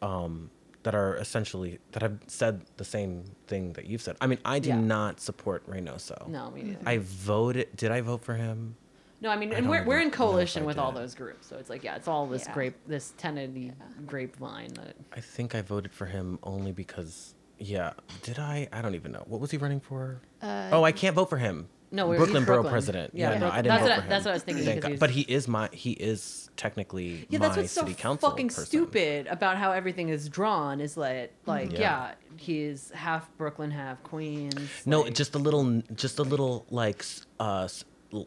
um, that are essentially that have said the same thing that you've said. I mean, I do Yeah. not support Reynoso. No, me neither. I voted. Did I vote for him? no, I mean, I and we're, we're in coalition I with all those groups. So it's like, yeah, it's all this Yeah. grape, this tenanty grapevine. That, I think I voted for him only because. Yeah. Did I? I don't even know. What was he running for? Uh, oh, I can't vote for him No, we- Brooklyn he's Borough president. Yeah, Yeah, no, Brook- I didn't that's vote what I- for him. that's what I was thinking, Thank God. But he is my he is technically Yeah, my that's what's so city council fucking person. stupid about how everything is drawn. Is that like, Yeah. yeah, he's half Brooklyn, half Queens. No, like- just a little, just a little like s- uh,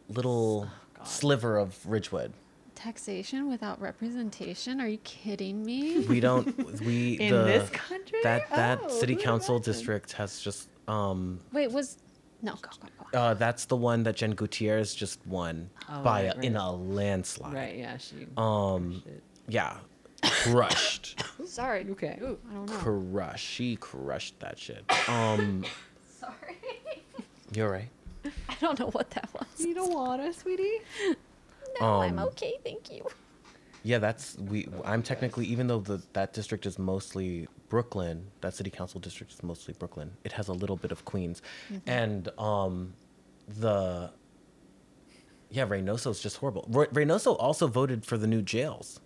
little Oh, sliver of Ridgewood. Taxation without representation? Are you kidding me? We don't. We in the, this country. that that Oh, city council imagined? district has just um Wait, was no go go go. uh that's the one that Jen Gutierrez just won Oh, by right, a, in a landslide. Right? Yeah, she. Um. shit. Yeah. Crushed. Sorry. Okay. Ooh, I don't know. crushed. She crushed that shit. Um. Sorry. You're right. I don't know what that was. You don't want us, sweetie. No, I'm Um, okay, thank you. Yeah, that's we. I'm technically, even though the that district is mostly Brooklyn, that city council district is mostly Brooklyn. It has a little bit of Queens, and um, the yeah, Reynoso is just horrible. Re- Reynoso also voted for the new jails.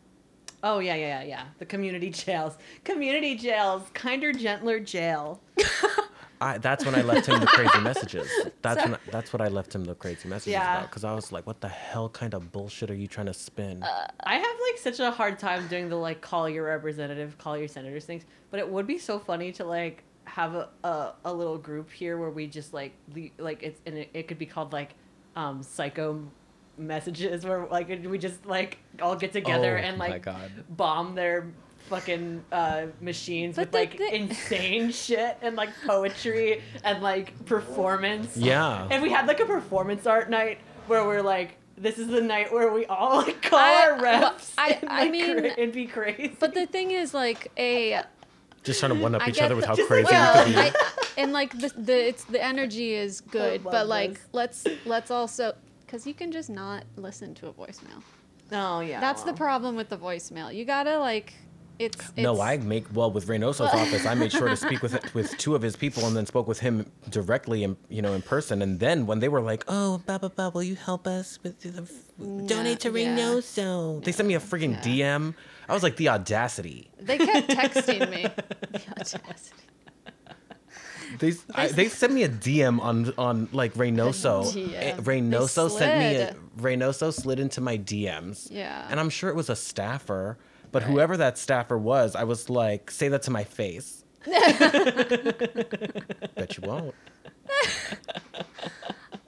Oh yeah, yeah, yeah, yeah. The community jails. Community jails. Kinder, gentler jail. I, that's when I left him the crazy messages. That's when I, that's what I left him the crazy messages Yeah. about because I was like, "What the hell kind of bullshit are you trying to spin?" I have like such a hard time doing the like call your representative, call your senators things. But it would be so funny to like have a, a, a little group here where we just like le- like it's and it, it could be called like um psycho messages where like we just like all get together Oh and my like God. bomb their fucking uh machines But with the- like the- insane shit and like poetry and like performance Yeah. and we had like a performance art night where we're like, this is the night where we all like call I- our reps. well, I- and, I mean- cra- and be crazy. But the thing is, like a just trying to one up each other with how crazy like- well, we could be. I, and like the, the it's the energy is good, love but like this. let's let's also because you can just not listen to a voicemail. oh yeah, That's the problem with the voicemail. You gotta like it's, it's No, I make well with Reynoso's office. I made sure to speak with with two of his people, and then spoke with him directly, in you know, in person. And then when they were like, "Oh, blah blah blah, will you help us with the donate to yeah. Reynoso?" They sent me a freaking DM. I was like, the audacity. they kept texting me. The audacity. They I, they sent me a DM on on like Reynoso. Eh, Reynoso sent me a. Reynoso slid into my DMs. Yeah. And I'm sure it was a staffer, but Right. whoever that staffer was, I was like, say that to my face. Bet you won't.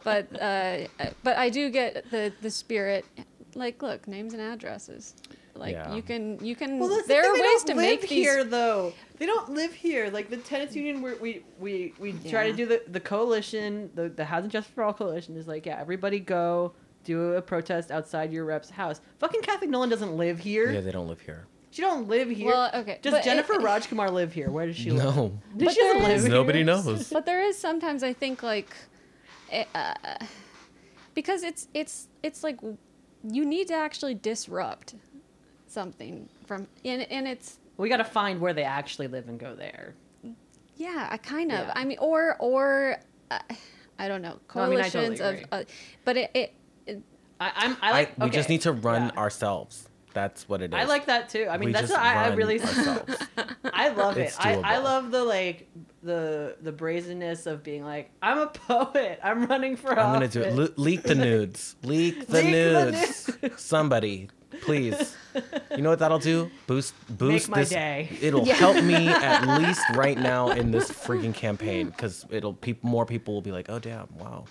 But uh, but I do get the the spirit. Like, look, names and addresses. Like Yeah. you can you can. Well, that's there the are thing, they ways don't to live make here though. They don't live here. Like the tenants union, where we we we try to do the the coalition, the the Housing Justice for All coalition is like, yeah, everybody go do a protest outside your rep's house. Fucking Cathy Nolan doesn't live here. Yeah, they don't live here. She don't live here. Well, okay, Does but it- Jenifer Rajkumar live here? Where does she live? No. Does she doesn't live is- here? Nobody knows. but there is sometimes I think like, eh, uh, because it's it's it's like you need to actually disrupt something from and and it's We got to find where they actually live and go there. yeah I kind of Yeah. I mean or or uh, I don't know No, I mean, I coalitions totally of uh, but it, it, it I, I'm. I I, like. we just need to run yeah. ourselves. That's what it is. I like that too. I mean, We that's what I, I really. I love it. I, I love the like the the brazenness of being like, I'm a poet. I'm running for I'm gonna do it. Le- leak the nudes. Leak the Leak the nudes. Somebody, please. You know what that'll do? Boost, boost my this. day. It'll Yeah. help me at least right now in this freaking campaign because it'll peop more people will be like, oh damn, wow.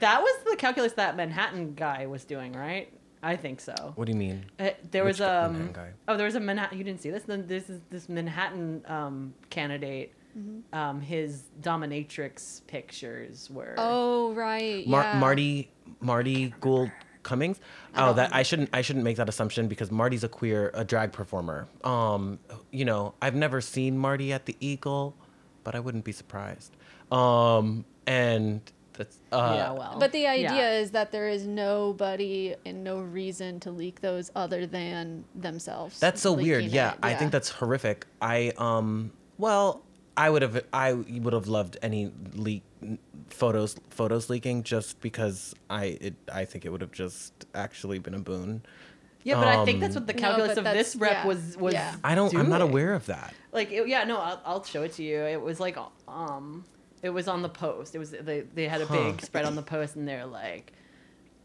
That was the calculus that Manhattan guy was doing, right? I think so. What do you mean? Uh, there Which was guy- um guy? oh there was a Manhattan you didn't see this then this is this Manhattan um candidate Mm-hmm. um his dominatrix pictures were oh right Mar- yeah Marti Marti Gould Cummings. Oh, that I shouldn't I shouldn't make that assumption because Marti's a queer a drag performer. Um, you know, I've never seen Marti at the Eagle, but I wouldn't be surprised. Um, and that's uh, yeah well But the idea yeah. is that there is nobody and no reason to leak those other than themselves. That's so weird. leaking Yeah. I think that's horrific. I um well, I would have I would have loved any leak photos photos leaking just because I it I think it would have just actually been a boon. yeah but I think um, that's what the calculus but of this rep yeah, was was yeah. I don't I'm not aware of that. like it, yeah no I'll, I'll show it to you it was like um It was on the post. It was they they had a Huh. big spread on the post, and they're like,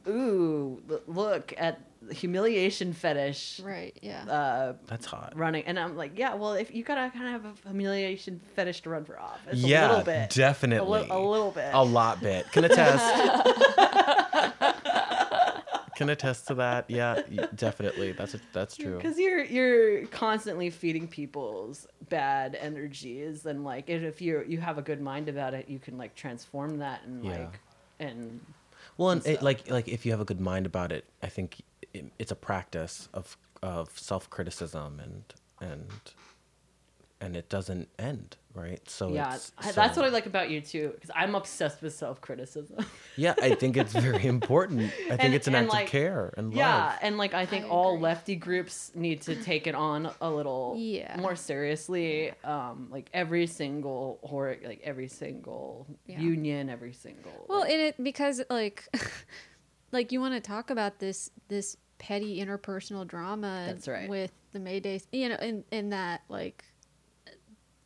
"Ooh, look at humiliation fetish Right. Yeah. uh, That's hot. running." And I'm like, "Yeah, well, if you gotta kind of have a humiliation fetish to run for office, yeah, a little bit, definitely. a, li- a little bit, A lot bit. Can attest. Can attest to that. Yeah, definitely. That's a, that's true. because you're you're constantly feeding people's bad energies, and like if if you you have a good mind about it, you can like transform that and Yeah. like and Well, and and it, like like if you have a good mind about it, I think it, it's a practice of of self criticism and and and it doesn't end, right? So yeah, it's, I- so- that's what I like about you too, because I'm obsessed with self criticism. Yeah, I think it's very important. I think And- it's an act like, of care and love. Yeah, and like I think I all lefty groups need to take it on a little Yeah. more seriously. Um, like every single or like every single Yeah. union, every single. Well, like- in it because like like you want to talk about this this petty interpersonal drama That's right. with the Mayday, you know, in in that like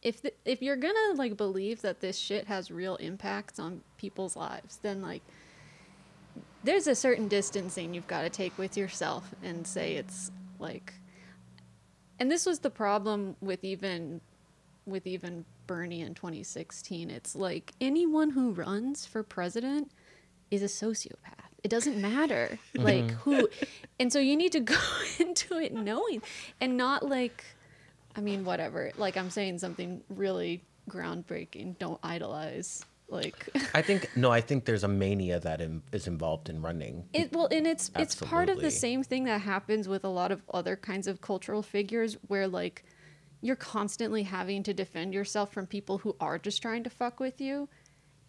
if the, if you're gonna like believe that this shit has real impacts on people's lives, then like there's a certain distancing you've got to take with yourself and say it's like and this was the problem with even with even Bernie in 2016 it's like anyone who runs for president is a sociopath. It doesn't matter mm-hmm. like who and so you need to go into it knowing and not like i mean whatever like i'm saying something really groundbreaking don't idolize like I think no, I think there's a mania that Im- is involved in running. It well, and it's it's part of the same thing that happens with a lot of other kinds of cultural figures, where like you're constantly having to defend yourself from people who are just trying to fuck with you,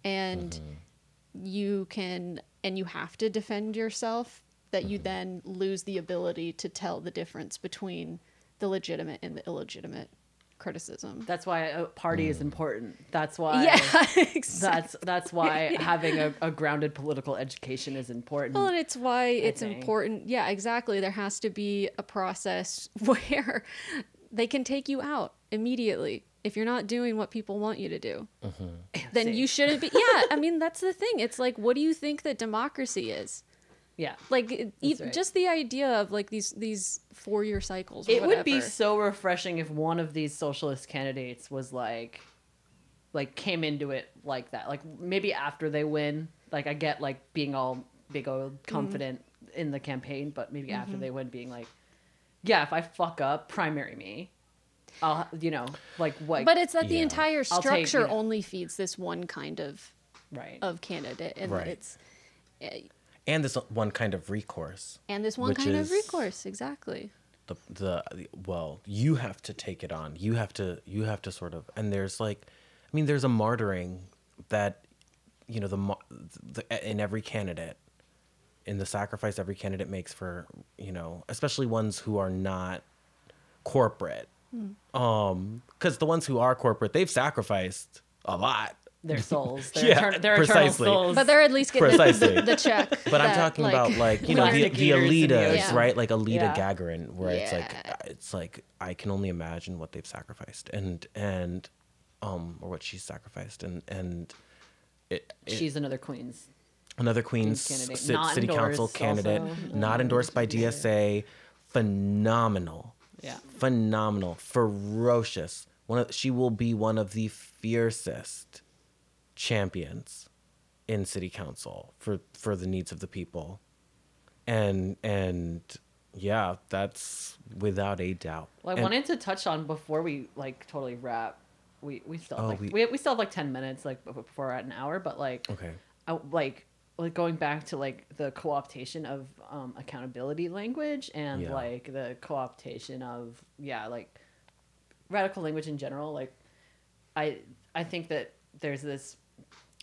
and Mm-hmm. you can and you have to defend yourself. That you Mm-hmm. then lose the ability to tell the difference between the legitimate and the illegitimate criticism. that's why a party Mm. is important. That's why. yeah, exactly. That's that's why having a, a grounded political education is important. Well, and it's why it's think. important. Yeah, exactly. There has to be a process where they can take you out immediately if you're not doing what people want you to do. Then See. you shouldn't be. Yeah, I mean that's the thing. It's like, what do you think that democracy is? Yeah. Like, it- e- right. just the idea of like these these four year cycles. Or It would be so refreshing if one of these socialist candidates was like like came into it like that. Like maybe after they win, like I get like being all big old confident in the campaign, but maybe after they win being like yeah, if I fuck up, primary me. I'll you know, like what But it's that the Yeah. entire I'll take, structure you know- only feeds this one kind of right. of candidate, and Right. it's eh, And this one kind of recourse. and this one kind of recourse exactly. the the well you have to take it on you have to you have to sort of and there's like i mean there's a martyring that you know the, the in every candidate in the sacrifice every candidate makes for you know especially ones who are not corporate um because the ones who are corporate they've sacrificed a lot their souls. Their, Yeah, etern- their eternal precisely. souls. But they're at least getting the, Precisely. the, the check. but i'm that, talking about like you know the, plastic the eaters in the elitas right like alita Yeah. gagarin where it's like it's like i can only imagine what they've sacrificed and and um or what she's sacrificed and and it, it- She's another queen's. another queen's candidate. ci- city council candidate also. not endorsed by dsa phenomenal Yeah. phenomenal ferocious one of she will be one of the fiercest champions in city council for for the needs of the people and and yeah that's without a doubt Well, I And- wanted to touch on before we like totally wrap. We we still have Oh, like, we- we, we still have like ten minutes like before we're at an hour, but like okay I, like like going back to like the co-optation of um, accountability language and Yeah. like the co-optation of yeah like radical language in general. Like I I think that there's this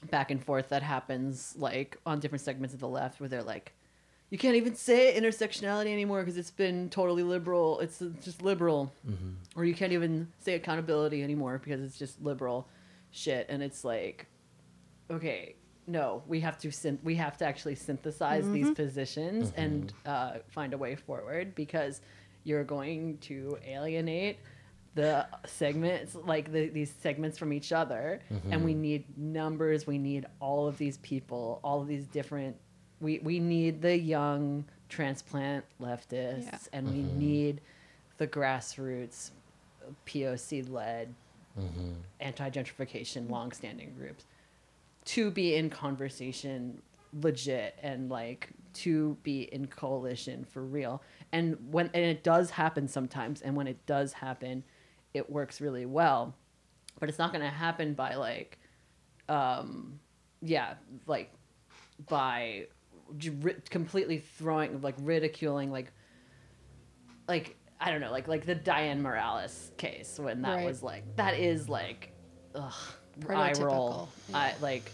back and forth that happens like on different segments of the left where they're like you can't even say intersectionality anymore because it's been totally liberal. It's just liberal. Mm-hmm. Or you can't even say accountability anymore because it's just liberal shit. And it's like okay no we have to syn- we have to actually synthesize these mm-hmm. positions and mm-hmm. uh, find a way forward because you're going to alienate the segments like the, these segments from each other. And we mm-hmm. need numbers. We need all of these people all of these different we we need the young transplant leftists. Yeah. and we mm-hmm. need the grassroots poc led mm-hmm. anti-gentrification long-standing groups to be in conversation legit and like to be in coalition for real. And when and it does happen sometimes. And when it does happen it works really well but it's not going to happen by like um yeah like by ri- completely throwing like ridiculing like like i don't know like like the dianne morales case when that Right. was like that is like ugh, eye roll Prototypical, I, like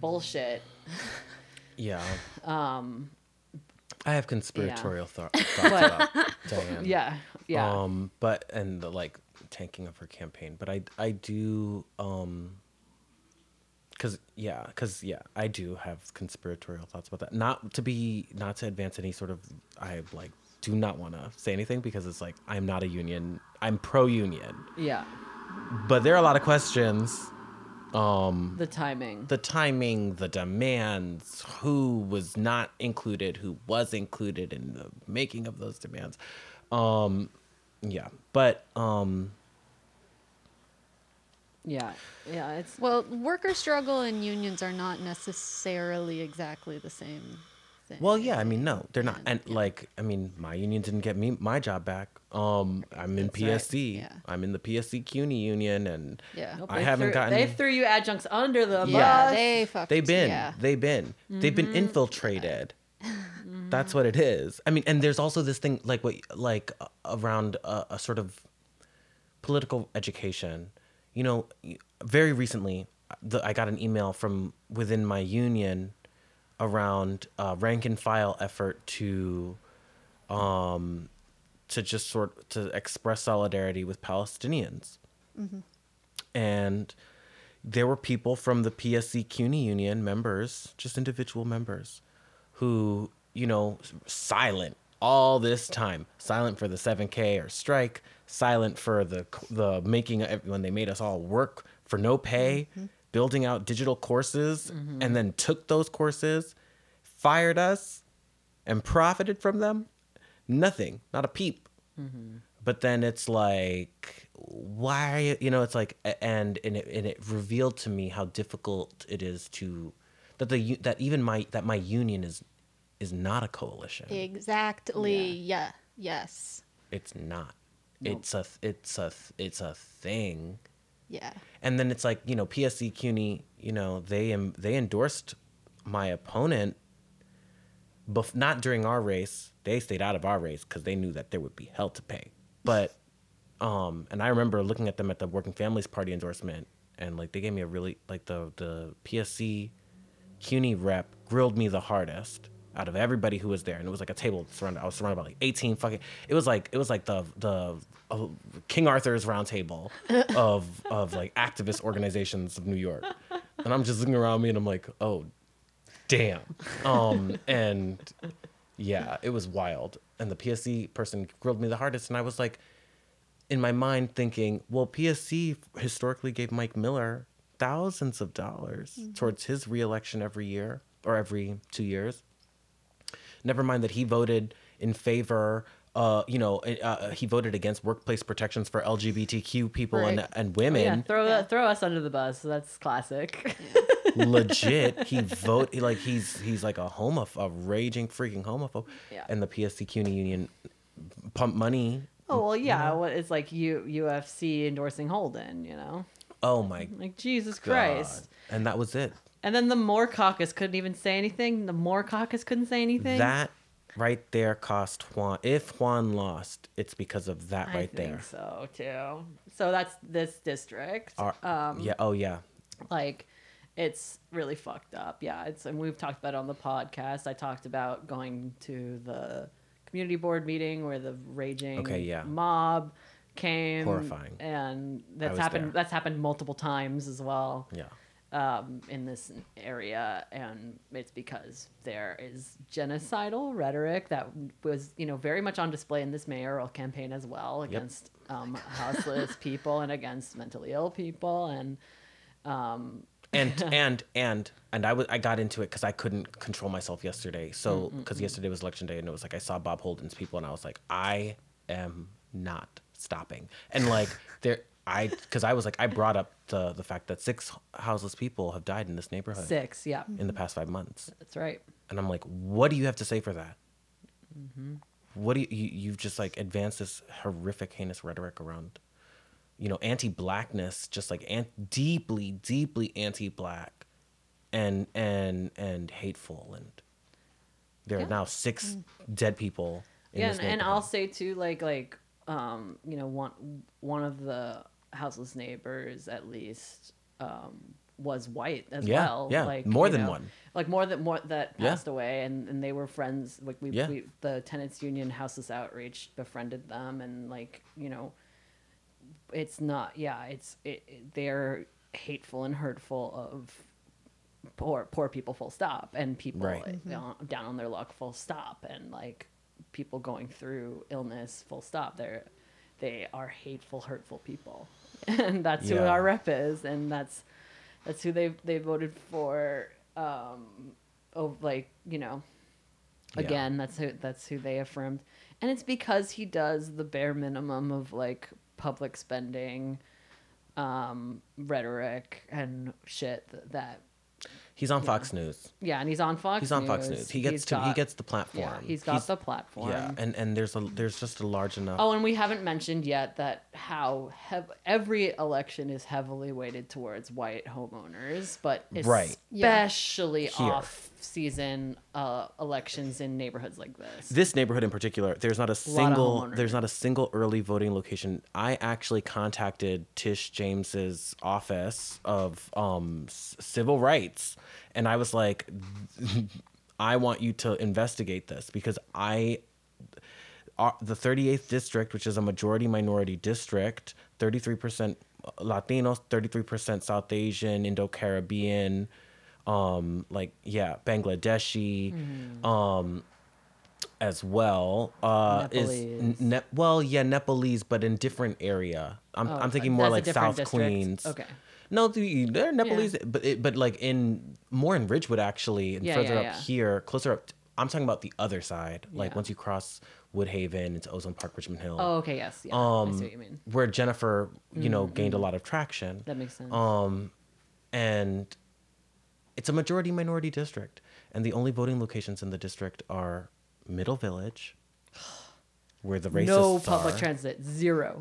bullshit Yeah. um I have conspiratorial thought, thoughts But- about Dianne. yeah yeah Um, but and the like tanking of her campaign. But I I do um cause yeah, cause yeah, I do have conspiratorial thoughts about that. Not to be not to advance any sort of I like do not want to say anything because it's like I'm not a union. I'm pro union. yeah But there are a lot of questions. Um the timing the timing, the demands, who was not included, who was included in the making of those demands. Um yeah, but um yeah yeah it's Well, worker struggle and unions are not necessarily exactly the same thing. well yeah, I mean no, they're not. Yeah, And yeah. like I mean my union didn't get me my job back. Um I'm in That's right, PSC. yeah. I'm in the PSC CUNY union and Yeah. Nope, I haven't threw, gotten they threw you adjuncts under the Yeah, bus they fucked. They've been. Yeah. They've been. They've been infiltrated. That's what it is. I mean, and there's also this thing like what like uh, around a, a sort of political education. You know, very recently, the, I got an email from within my union around a rank and file effort to um to just sort to express solidarity with Palestinians. And there were people from the PSC CUNY union members, just individual members, who you know silent all this time, silent for the 7K or strike, silent for the the making when they made us all work for no pay, mm-hmm. building out digital courses, mm-hmm. and then took those courses, fired us, and profited from them. Nothing, not a peep mm-hmm. but then it's like why are you you know it's like and and it, and it revealed to me how difficult it is to that the that even my that my union is is not a coalition Exactly. Yeah. Yes. it's not it's a it's a it's a thing. Yeah. and then it's like you know PSC CUNY you know they em- they endorsed my opponent but not during our race. They stayed out of our race because they knew that there would be hell to pay. But um and i remember looking at them at the working families party endorsement and like they gave me a really like the the psc cuny rep grilled me the hardest out of everybody who was there and it was like a table surrounded i was surrounded by like 18 fucking it was like it was like the the uh, king arthur's round table of of like activist organizations of new york. And i'm just looking around me and i'm like oh damn. Um and yeah it was wild. And the psc person grilled me the hardest and i was like in my mind thinking well psc historically gave mike miller thousands of dollars towards his reelection every year or every two years never mind that he voted in favor uh, you know, uh, he voted against workplace protections for LGBTQ people and, Right. and yeah women. throw Yeah. that throw us under the bus. That's classic. Legit he vote he, like he's he's like a homophobe a raging freaking homophobe. Yeah. and the psc cuny union pump money. Oh well yeah what it's like U, uft endorsing holden you know? Oh my like jesus god. Christ. And that was it and then the more caucus couldn't even say anything the more caucus couldn't say anything. That right there cost juan if juan lost it's because of that right I think there. so too. So that's this district. Our- um yeah oh yeah. like it's really fucked up. Yeah it's and we've talked about it on the podcast. I talked about going to the community board meeting where the raging Okay, yeah. mob came. Horrifying. and that's happened there. that's happened multiple times as well. Yeah um, in this area, and it's because there is genocidal rhetoric that was, you know, very much on display in this mayoral campaign as well against um, houseless people and against mentally ill people, and um, and and and and I was I got into it because I couldn't control myself yesterday. So because yesterday was election day, and it was like I saw Bob Holden's people, and I was like, I am not stopping. And like there, I because I was like I brought up the the fact that six houseless people have died in this neighborhood six, yeah, in the past five months, that's right. and I'm like, what do you have to say for that? What do you, you you've just like advanced this horrific, heinous rhetoric around, you know, anti-blackness, just like an- deeply, deeply anti-black, and and and hateful, and there are now six dead people. In yeah, this and, and I'll say too, like like um, you know, one one of the houseless neighbors at least um was white as Yeah, well. yeah, like more than know, one. Like more than more that Yeah. passed away, and and they were friends. Like we, Yeah. we the tenants union houseless outreach befriended them, and like you know, it's not. Yeah, it's it, it- they're hateful and hurtful of poor poor people full stop and people Right. down, down on their luck full stop and like people going through illness full stop they're they are hateful hurtful people and that's who our rep is and that's that's who they they voted for um oh like you know Yeah. again that's who that's who they affirmed and it's because he does the bare minimum of like public spending um rhetoric and shit th- that He's on Fox News. yeah, and he's on Fox. He's on Fox News. He gets He's to he gets the platform. Yeah, he's got the platform. Yeah, and and there's a there's just a large enough. Oh, and we haven't mentioned yet that how hev- every election is heavily weighted towards white homeowners, but Right. Yeah. especially Off-season uh, elections in neighborhoods like this. this neighborhood in particular, there's not a of single there's not a single early voting location. I actually contacted Tish James's office of um, civil rights, and I was like, I want you to investigate this because I uh, the 38th district, which is a majority minority district, 33% Latinos, 33% South Asian, Indo Caribbean, um, like yeah, Bangladeshi, Mm-hmm. um, as well. Uh, is ne- well, yeah, Nepalese, but in different area. I'm, Oh, I'm thinking more like South district. Queens. Okay. No, the, they're Nepalese, but it, but like in more in Ridgewood actually, and Yeah, further yeah, up yeah. here, closer up. I'm talking about the other side, like Yeah. once you cross Woodhaven into Ozone Park, Richmond Hill, Oh, okay, yes, yeah, I um, see what you mean. where Jenifer, you know, gained a lot of traction. That makes sense. Um, and it's a majority minority district, and the only voting locations in the district are Middle Village, where the racists no public are. transit, zero.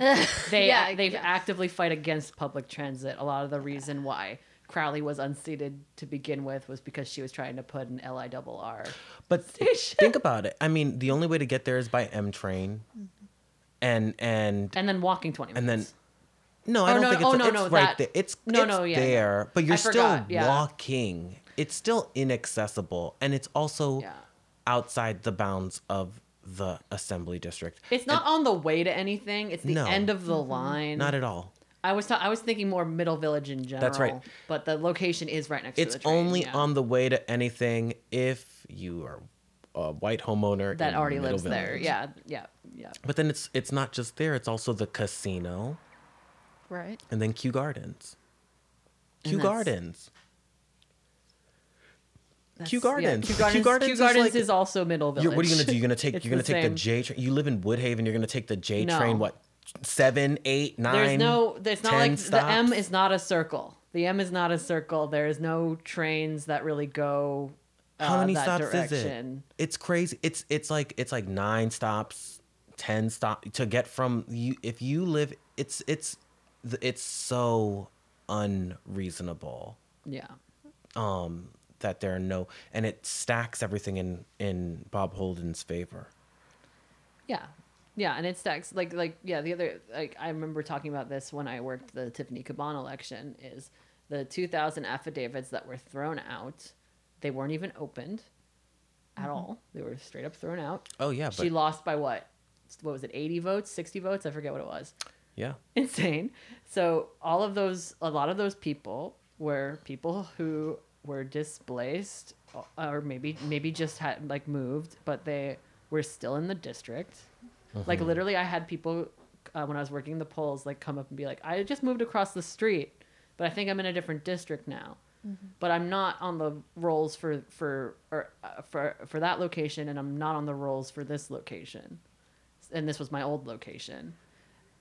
they Yeah, they yeah. actively fight against public transit. A lot of the reason why Crowley was unseated to begin with was because she was trying to put an L I double R. But station. think about it. I mean, the only way to get there is by M train, mm-hmm. and and and then walking twenty and minutes. then no, I Oh, don't no, think it's, oh, no, it's no, right that- there. It's no, it's no, yeah, there, but you're I still forgot, yeah. walking. It's still inaccessible, and it's also Yeah. outside the bounds of the assembly district. It's not on the way to anything. It's the No. end of the mm-hmm. line. Not at all. I was ta- I was thinking more Middle Village in general. That's right. But the location is right next It's to the train. It's only yeah. on the way to anything if you are a white homeowner that in already Middle lives there. Yeah, yeah, yeah. But then it's it's not just there. It's also the casino, Right. and then Kew Gardens. And Kew that's- Gardens. Kew Gardens. Yeah, Kew Kew Gardens. Gardens is like- is also Middle Village. What are you gonna do? You're gonna take you're gonna the take the. J train. You live in Woodhaven. You're gonna take the J No. train. What seven, eight, nine? There's no. There's not 10 like the M is not a circle. The M is not a circle. There is no trains that really go. Uh, How many that stops direction. is it? It's crazy. It's it's like it's like nine stops, ten stop to get from you. If you live, it's it's it's so unreasonable Yeah. um that there are no and it stacks everything in in Bob Holden's favor. Yeah. Yeah, and it stacks like like yeah, the other like I remember talking about this when I worked the Tiffany Caban election is the 2000 affidavits that were thrown out, they weren't even opened at all. They were straight up thrown out. Oh yeah, she but lost by what? What was it? 80 votes, 60 votes? I forget what it was. Yeah. Insane. So all of those a lot of those people were people who were displaced or maybe maybe just had like moved, but they were still in the district. Like literally, I had people uh, when I was working the polls like come up and be like, "I just moved across the street, but I think I'm in a different district now." But I'm not on the rolls for for or uh, for for that location, and I'm not on the rolls for this location, and this was my old location,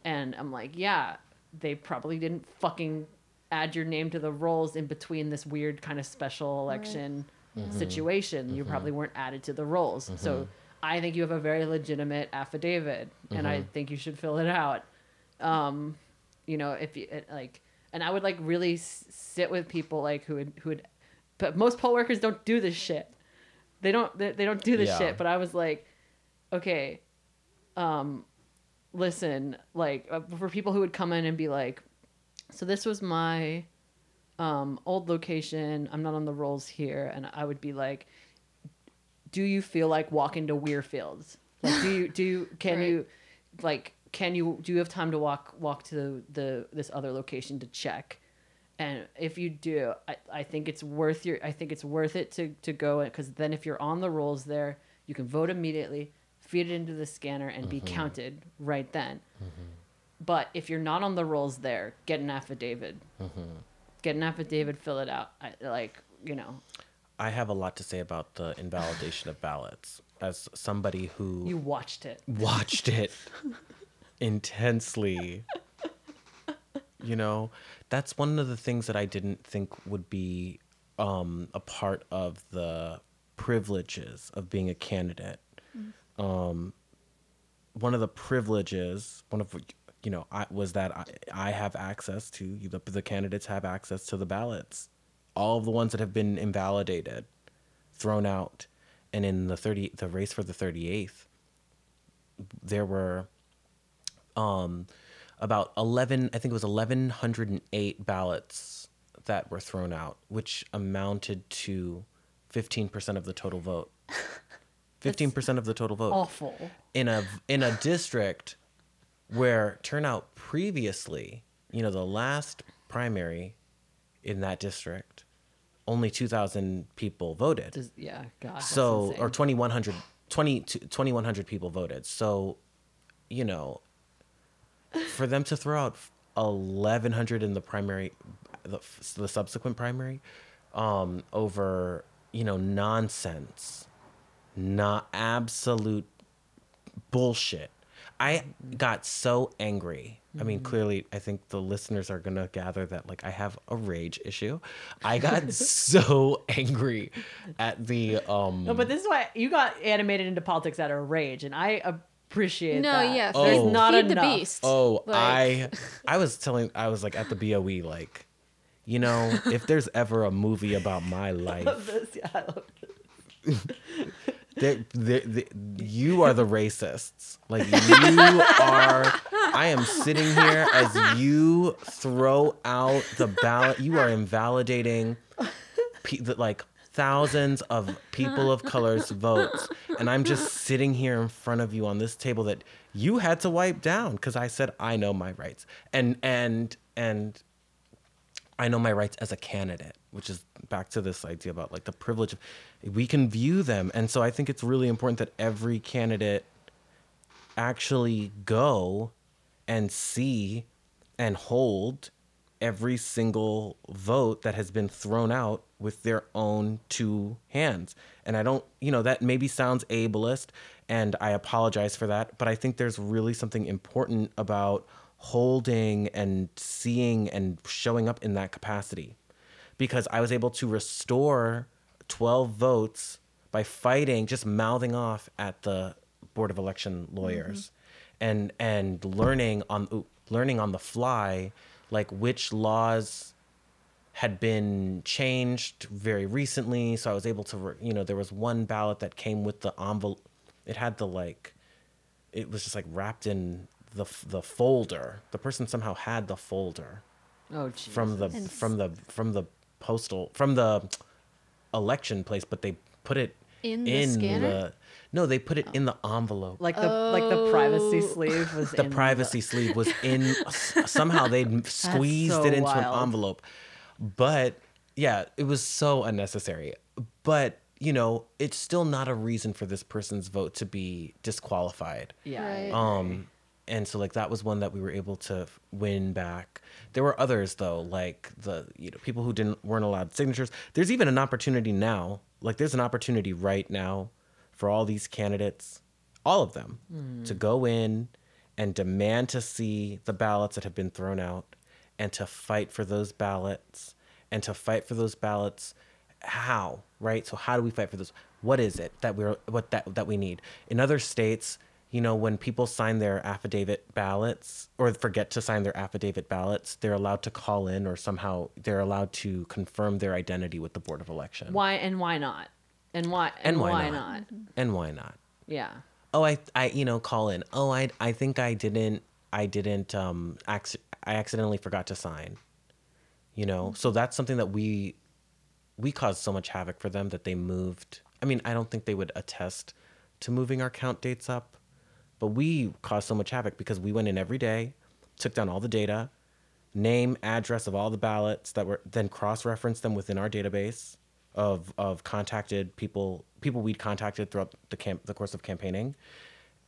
and I'm like, yeah, they probably didn't fucking add your name to the rolls in between this weird kind of special election situation. You probably weren't added to the rolls. So I think you have a very legitimate affidavit, and I think you should fill it out. Um, you know, if you it, like, and I would like really s- sit with people like who would who would, but most poll workers don't do this shit. They don't they, they don't do this Yeah. shit. But I was like, okay, um, listen, like uh, for people who would come in and be like, so this was my um, old location. I'm not on the rolls here, and I would be like, do you feel like walking to Weirfields? Like, do you do you can Right. you like can you do you have time to walk walk to the, the this other location to check? And if you do, I, I think it's worth your I think it's worth it to to go because then if you're on the rolls there, you can vote immediately, feed it into the scanner, and be mm-hmm. counted right then. Mm-hmm. But if you're not on the rolls there, get an affidavit. Mm-hmm. Get an affidavit, fill it out. I, like you know, I have a lot to say about the invalidation of ballots as somebody who you watched it. watched it intensely. You know, that's one of the things that I didn't think would be um, a part of the privileges of being a candidate. Um, one of the privileges, one of you know, I, was that I, I have access to the, the candidates have access to the ballots, all of the ones that have been invalidated, thrown out, and in the thirty the race for the thirty eighth, there were um, about 11 i think it was 1108 ballots that were thrown out which amounted to 15% of the total vote 15% of the total vote Awful. in a in a district where turnout previously you know the last primary in that district only 2000 people voted Does, yeah, God. so or 2100 20 2100 people voted so you know for them to throw out 1100 in the primary the, the subsequent primary um over you know nonsense not absolute bullshit i got so angry i mean clearly i think the listeners are gonna gather that like i have a rage issue i got so angry at the um No, but this is why you got animated into politics out of rage, and I appreciate No, that. yeah, Oh. There's feed, not feed the beast. Oh, Like- I I was telling I was like at the BOE like, you know, if there's ever a movie about my life, This, yeah, I love it. They, they, they, you are the racists. Like you are. I am sitting here as you throw out the ballot. You are invalidating, pe- the, like thousands of people of color's votes, and I'm just sitting here in front of you on this table that you had to wipe down because I said I know my rights, and and and I know my rights as a candidate, which is back to this idea about like the privilege of we can view them. And so I think it's really important that every candidate actually go and see and hold every single vote that has been thrown out with their own two hands. And I don't, you know, that maybe sounds ableist and I apologize for that, but I think there's really something important about holding and seeing and showing up in that capacity because I was able to restore 12 votes by fighting, just mouthing off at the Board of Election lawyers mm-hmm. and and learning on learning on the fly like which laws had been changed very recently. So I was able to re- you know there was one ballot that came with the envelope. It had the like it was just like wrapped in the the folder the person somehow had the folder Oh, Jesus. from the And from the from the postal from the election place, but they put it In the scanner? the no, they put it in the envelope. like the like the privacy Oh. sleeve the was in privacy sleeve was in somehow they squeezed so it into wild. an envelope. but yeah, it was so unnecessary. But you know, it's still not a reason for this person's vote to be disqualified. Yeah. Right. Um, and so like that was one that we were able to win back. There were others though, like the you know people who didn't weren't allowed signatures. There's even an opportunity now. Like there's an opportunity right now for all these candidates, all of them, hmm. to go in and demand to see the ballots that have been thrown out, and to fight for those ballots, and to fight for those ballots. How right? So how do we fight for those What is it that we're what that that we need in other states? You know, when people sign their affidavit ballots or forget to sign their affidavit ballots, they're allowed to call in or somehow they're allowed to confirm their identity with the Board of Election. Why and why not? And why And and, why why, not? not? And why not? Yeah. Oh, I, I, you know, call in. Oh, I, I think I didn't, I didn't, um, acc- I accidentally forgot to sign. You know, so that's something that we, we caused so much havoc for them that they moved. I mean, I don't think they would attest to moving our count dates up, but we caused so much havoc because we went in every day, took down all the data, name, address of all the ballots that were then cross-referenced them within our database of of contacted people people we'd contacted throughout the camp the course of campaigning.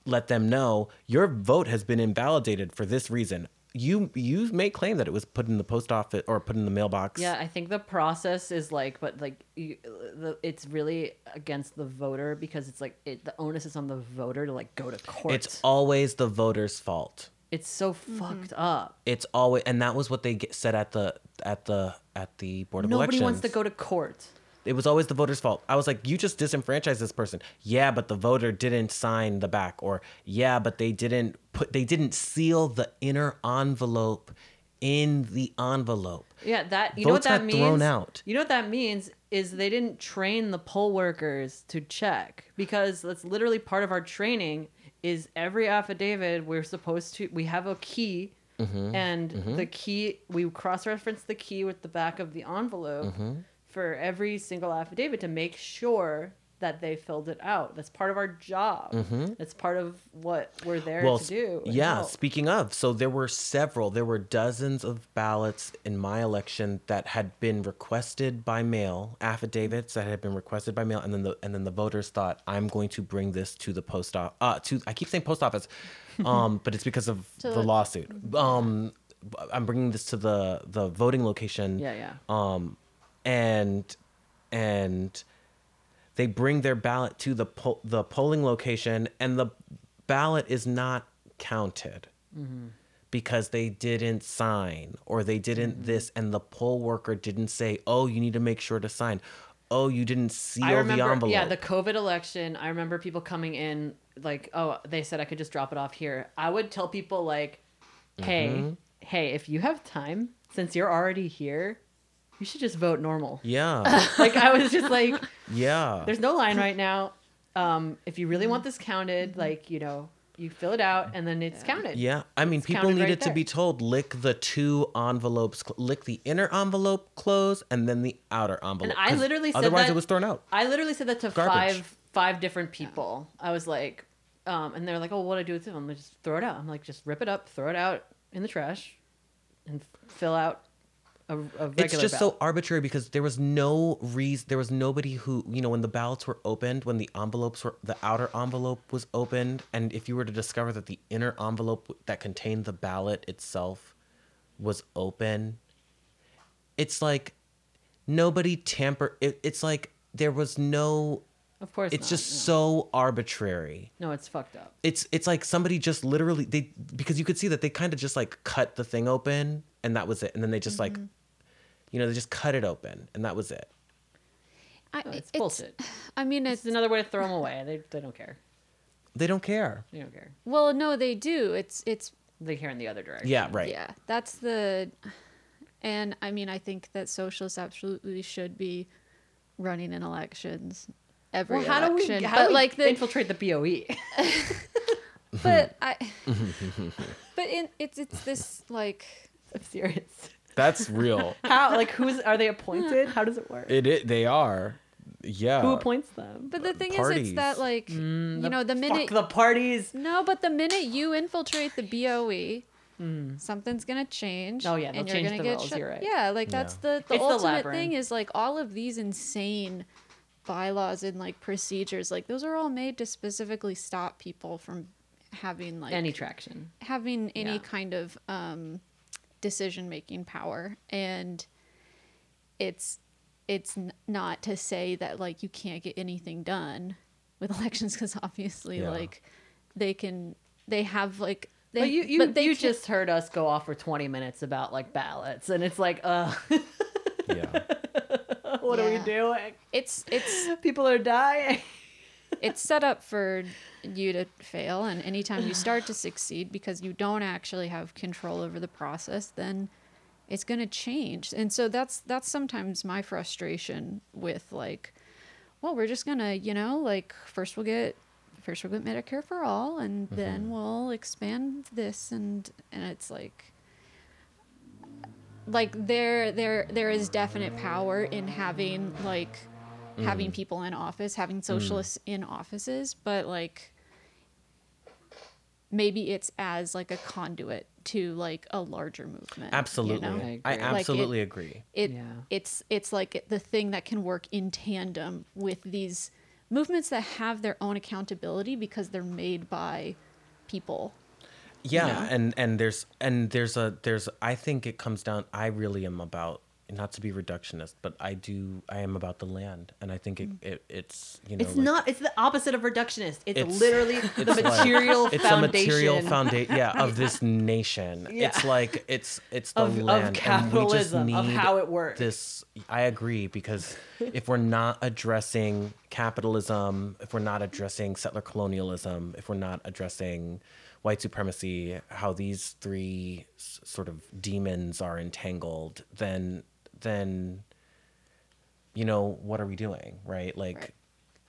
Let them know your vote has been invalidated for this reason. You you may claim that it was put in the post office or put in the mailbox. Yeah, I think the process is like, but like, you, the it's really against the voter because it's like it, the onus is on the voter to like go to court. It's always the voter's fault. it's so fucked mm-hmm. up. It's always and that was what they get, said at the at the at the board of Nobody elections. Nobody wants to go to court. It was always the voter's fault. I was like, you just disenfranchised this person. Yeah, but the voter didn't sign the back, or yeah, but they didn't put they didn't seal the inner envelope in the envelope. Yeah, that you know what Votes that means. thrown out. You know what that means is they didn't train the poll workers to check because that's literally part of our training. Is every affidavit we're supposed to we have a key, Mm-hmm. and the key we cross reference the key with the back of the envelope Mm-hmm. For every single affidavit to make sure that they filled it out. That's part of our job. That's part of what we're there Mm-hmm. well, to do. yeah. help. Speaking of, so there were several, there were dozens of ballots in my election that had been requested by mail, affidavits that had been requested by mail, and then the and then the voters thought, I'm going to bring this to the post office. Uh, to I keep saying post office, um, but it's because of the the- lawsuit. Um, I'm bringing this to the the voting location. Yeah, yeah. Um, and and they bring their ballot to the po- the polling location, and the ballot is not counted because they didn't sign or they didn't this, and the poll worker didn't say, "Oh, you need to make sure to sign." Oh, you didn't seal I remember, the envelope. yeah, the COVID election. I remember people coming in like, oh, they said I could just drop it off here. I would tell people like, hey, Mm-hmm. hey, if you have time, since you're already here, you should just vote normal. yeah, like I was just like, yeah. there's no line right now. Um, if you really want this counted, like you know, you fill it out and then it's counted. Yeah, I mean, It's people counted right needed to be told lick the two envelopes, lick the inner envelope close, and then the outer envelope. And I literally said that otherwise that- it was thrown out. I literally said that to Garbage. five five different people. I was like, um, and they're like, "Oh, what do I do with it?" I'm like, "Just throw it out." I'm like, "Just rip it up, throw it out in the trash, and fill out a, a regular." It's just ballot." so arbitrary because there was no reason. There was nobody who you know when the ballots were opened, when the envelopes were the outer envelope was opened, and if you were to discover that the inner envelope that contained the ballot itself was open, it's like nobody tamper. It, it's like there was no. Of course, It's not, just no. so arbitrary. no, it's fucked up. it's it's like somebody just literally they because you could see that they kind of just like cut the thing open and that was it and then they just like mm-hmm. You know they just cut it open and that was it I, oh, No, it's, bullshit. I mean, It's it's another way to throw them away. They they don't care. they don't care They don't care. well, no, they do. It's it's They care in the other direction. yeah right Yeah, that's the, and I mean, I think that socialists absolutely should be running in elections every Well, how do we election. how but do we like the, infiltrate the? BOE? but I, but in, it's it's this like I'm serious. That's real How like who's are they appointed? How does it work? it, it they are yeah Who appoints them? But the thing is, it's that like you know the minute Fuck the parties. no, but the minute you infiltrate the BOE, something's gonna change. Oh, yeah, and you're gonna the get rules, shut- you're right. Yeah, like that's Yeah. the the It's the ultimate thing is like all of these insane bylaws and like procedures, like those are all made to specifically stop people from having like Any traction. having any Yeah. kind of um, decision making power and it's it's n- not to say that like you can't get anything done with elections because obviously Yeah. like they can they have like they But you you, but they you can't- just heard us go off for 20 minutes about like ballots and it's like, uh, Yeah. what are we doing? it's it's People are dying. it's set up for you to fail and anytime you start to succeed because you don't actually have control over the process then it's going to change. And so that's that's sometimes my frustration with like well we're just going to you know like first we'll get first we'll get medicare for all and mm-hmm. then we'll expand this and and it's like like there there there is definite power in having like having mm. people in office having mm. socialists in offices but like maybe it's as like a conduit to like a larger movement you Absolutely. know? I I, agree. Like it- absolutely agree. it Yeah. it's it's like the thing that can work in tandem with these movements that have their own accountability because they're made by people yeah know? and and there's and there's a there's i think it comes down i really am about not to be reductionist but i do i am about the land and i think it, mm. it it's you know It's like- not. It's the opposite of reductionist. It's, It's- literally the it's like- material it's foundation a material foundation yeah of this nation Yeah. it's like it's it's the Of- of land and we just capitalism, of how it works. this i agree because if we're not addressing capitalism if we're not addressing settler colonialism if we're not addressing white supremacy how these three s- sort of demons are entangled then then you know what are we doing right like Right.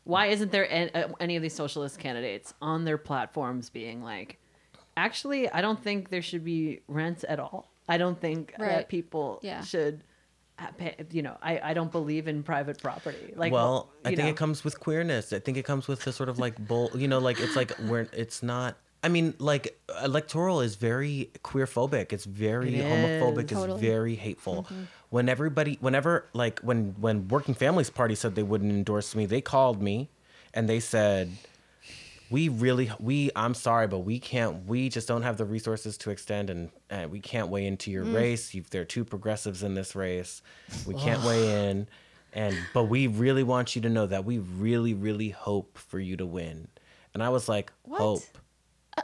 Why isn't there uh, any of these socialist candidates on their platforms being like, actually, I don't think there should be rents at all. I don't think that people Yeah. should. Pay, you know, I, I don't believe in private property. Like, well, I think know. it comes with queerness. I think it comes with the sort of like bull, you know, like it's like where it's not. I mean, like electoral is very queer phobic. It's very It homophobic. is. It's very hateful. When everybody, whenever like when when Working Families Party said they wouldn't endorse me, they called me and they said, "We really, we, I'm sorry, but we can't. We just don't have the resources to extend, and, and we can't weigh into your mm. race. You've, there are two progressives in this race. We can't weigh in." And but we really want you to know that we really, really hope for you to win. And I was like, What? hope.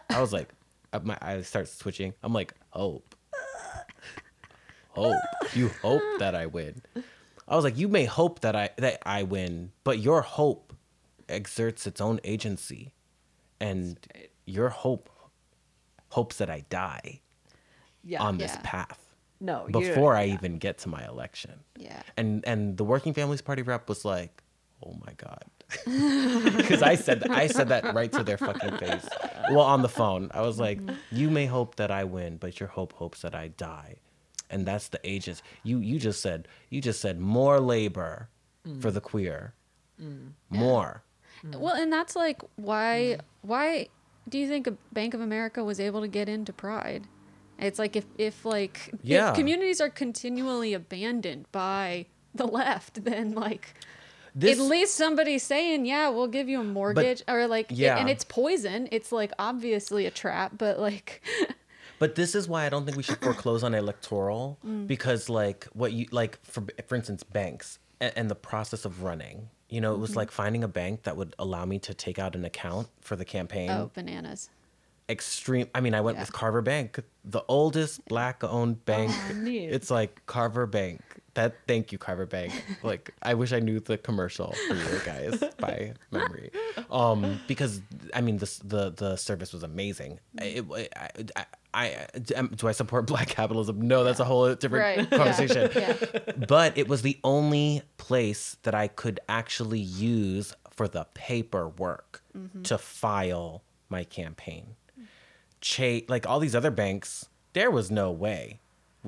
I was like, my eyes start switching. I'm like, hope. Hope. You hope that I win. I was like, you may hope that I that I win, but your hope exerts its own agency. And your hope hopes that I die yeah. on this Yeah. path no, before I yeah. even get to my election. yeah And and the Working Families Party rep was like, "Oh my god," because I said I said that right to their fucking face. Well, on the phone, I was like, mm-hmm. "You may hope that I win, but your hope hopes that I die," and that's the agents. You you just said you just said more labor for the queer, mm. more. Mm. Well, and that's like why why do you think a Bank of America was able to get into Pride? It's like if if like Yeah. if communities are continually abandoned by the left, then like This at least somebody's saying, "Yeah, we'll give you a mortgage," or like, Yeah. and it's poison. It's like obviously a trap, but like, But this is why I don't think we should foreclose on electoral mm. because, like, what you like for for instance, banks and, and the process of running. You know, it was mm-hmm. like finding a bank that would allow me to take out an account for the campaign. oh, bananas. Extreme. I mean, I went Yeah. with Carver Bank, the oldest black-owned bank. Oh. It's like Carver Bank. That. Thank you, Carver Bank. Like, I wish I knew the commercial for you guys by memory, um, because I mean, the the the service was amazing. It, I, I, I, do I support black capitalism? No, that's a whole different Right. conversation. Yeah. But it was the only place that I could actually use for the paperwork to file my campaign. Cha- like all these other banks, there was no way.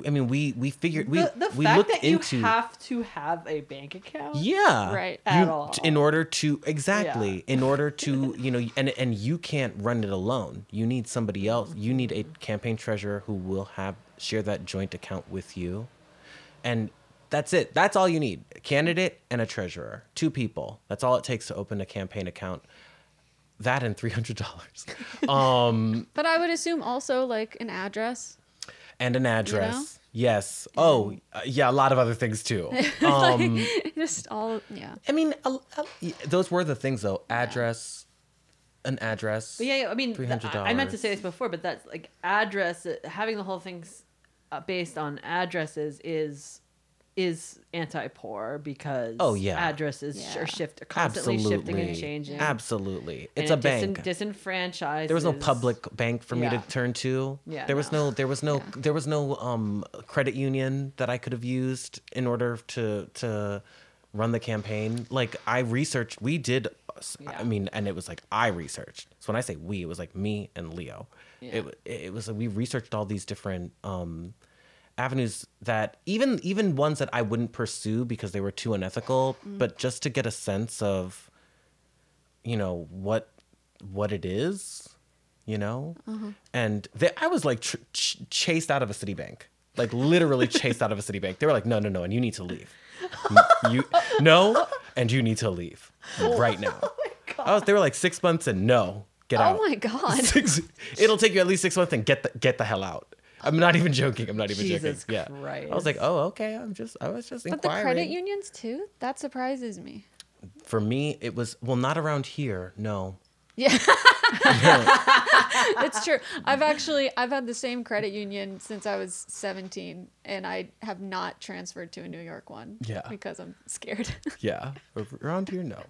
I mean, we we figured we the, the we fact looked that you have to have a bank account. yeah. Right. you, At all. in order to exactly. In order to you know and and you can't run it alone. You need somebody else. You need a campaign treasurer who will have share that joint account with you. And that's it. That's all you need. A candidate and a treasurer. Two people. That's all it takes to open a campaign account that and $300 um But I would assume also like an address. and an address know? yes oh uh, yeah a lot of other things too um Just all yeah. I mean, a, a- y- those were the things though. Address, an address. But yeah, yeah, I mean, $300. I I meant to say this before, but that's like address. uh, Having the whole thing's uh, based on addresses is is anti-poor because Oh, yeah. addresses Yeah. are shift constantly Absolutely. shifting and changing. Absolutely, And it's a it bank. disenfranchised. there was no public bank for me Yeah. to turn to. Yeah, there was no. no. There was no. There was no um credit union that I could have used in order to to run the campaign. Like I researched. We did. Yeah. I mean, and it was like I researched. So when I say we, it was like me and Leo. Yeah. It it was we researched all these different um avenues that even even ones that I wouldn't pursue because they were too unethical, mm. but just to get a sense of you know what what it is, you know, mm-hmm. and they, I was like tr- ch- chased out of a Citibank, like literally chased out of a Citibank. They were like, no, no, no, and you need to leave. You no, and you need to leave right now. Oh I was, they were like six months and no, get oh out. Oh my god. Six, it'll take you at least six months and get the get the hell out. I'm not even joking. I'm not even Jesus joking. Yeah. Christ. I was like, oh, okay. I'm just, I was just But the credit unions too? That surprises me. For me, it was well, not around here. No. Yeah. it's true. I've actually I've had the same credit union since I was 17 and I have not transferred to a New York one. Yeah. Because I'm scared. Yeah. Around here, no.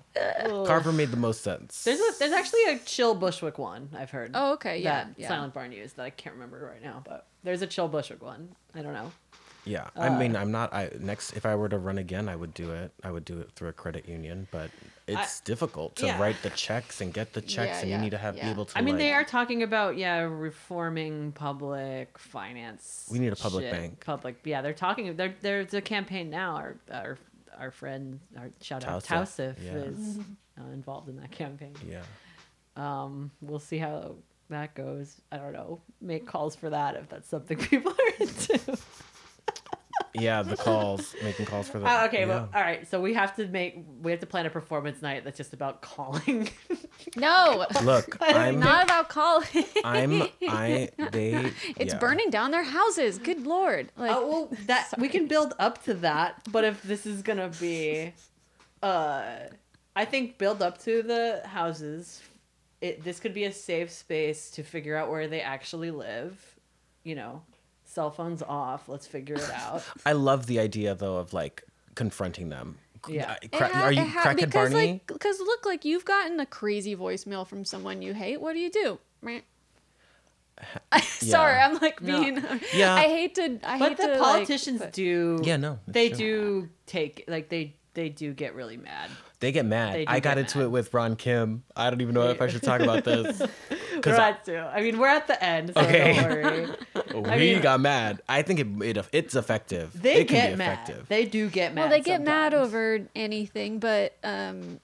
Carver made the most sense. There's a, there's actually a chill Bushwick one I've heard. Oh, okay, yeah, That yeah. Silent Barn used that I can't remember right now, but there's a chill Bushwick one. I don't know. Yeah, I mean, I'm not. I next, if I were to run again, I would do it. I would do it through a credit union, but it's difficult to yeah. write the checks and get the checks, Yeah, and yeah, you need to have be able to. I mean, they are talking about yeah, reforming public finance. We need a public shit. bank. Public, yeah, they're talking. There, there's a campaign now. Our our our friend, our shout out Tausif, is uh, involved in that campaign. Yeah. Um, we'll see how that goes. I don't know. Make calls for that if that's something people are into. Yeah, the calls, making calls for that. Uh, okay, yeah. well, all right. So we have to make we have to plan a performance night that's just about calling. no. Look, I'm, Not about calling. I'm, I, they. it's yeah. burning down their houses. Good lord. Like Oh well, that we can build up to that. But if this is gonna be, uh, I think build up to the houses. It this could be a safe space to figure out where they actually live. You know, cell phones off. Let's figure it out. I love the idea though of like confronting them. Yeah. Cra- ha- are you it ha- crackhead because Barney? like because look like you've gotten a crazy voicemail from someone you hate. What do you do? Meh. Sorry, Yeah. I'm like No. being. Yeah. I hate to. I But hate the to, politicians like, but- do. Yeah, no, they true. do take like they they do get really mad. They get mad. They I got into mad. it with Ron Kim. I don't even know if I should talk about this. We're Because at two. I mean, we're at the end, so Okay. don't worry. we I mean- got mad. I think it, it it's effective. They it can get be mad. effective. They do get mad. well, they get mad over anything, but um,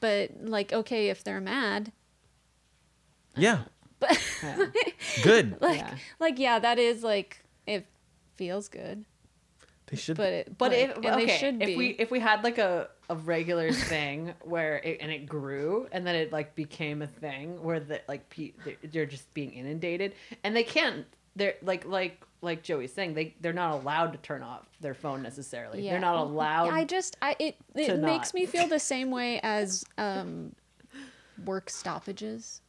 but like okay, if they're mad, Yeah, but Yeah. good. like Yeah. like yeah, that is like it feels good, They should. but it But like, if and okay, they should if be. we if we had like a a regular thing where it, and it grew and then it like became a thing where the like pe- they- they're just being inundated and they can't they're like like like Joey's saying they they're not allowed to turn off their phone necessarily. Yeah. They're not allowed. I just I it it makes not. me feel the same way as um work stoppages.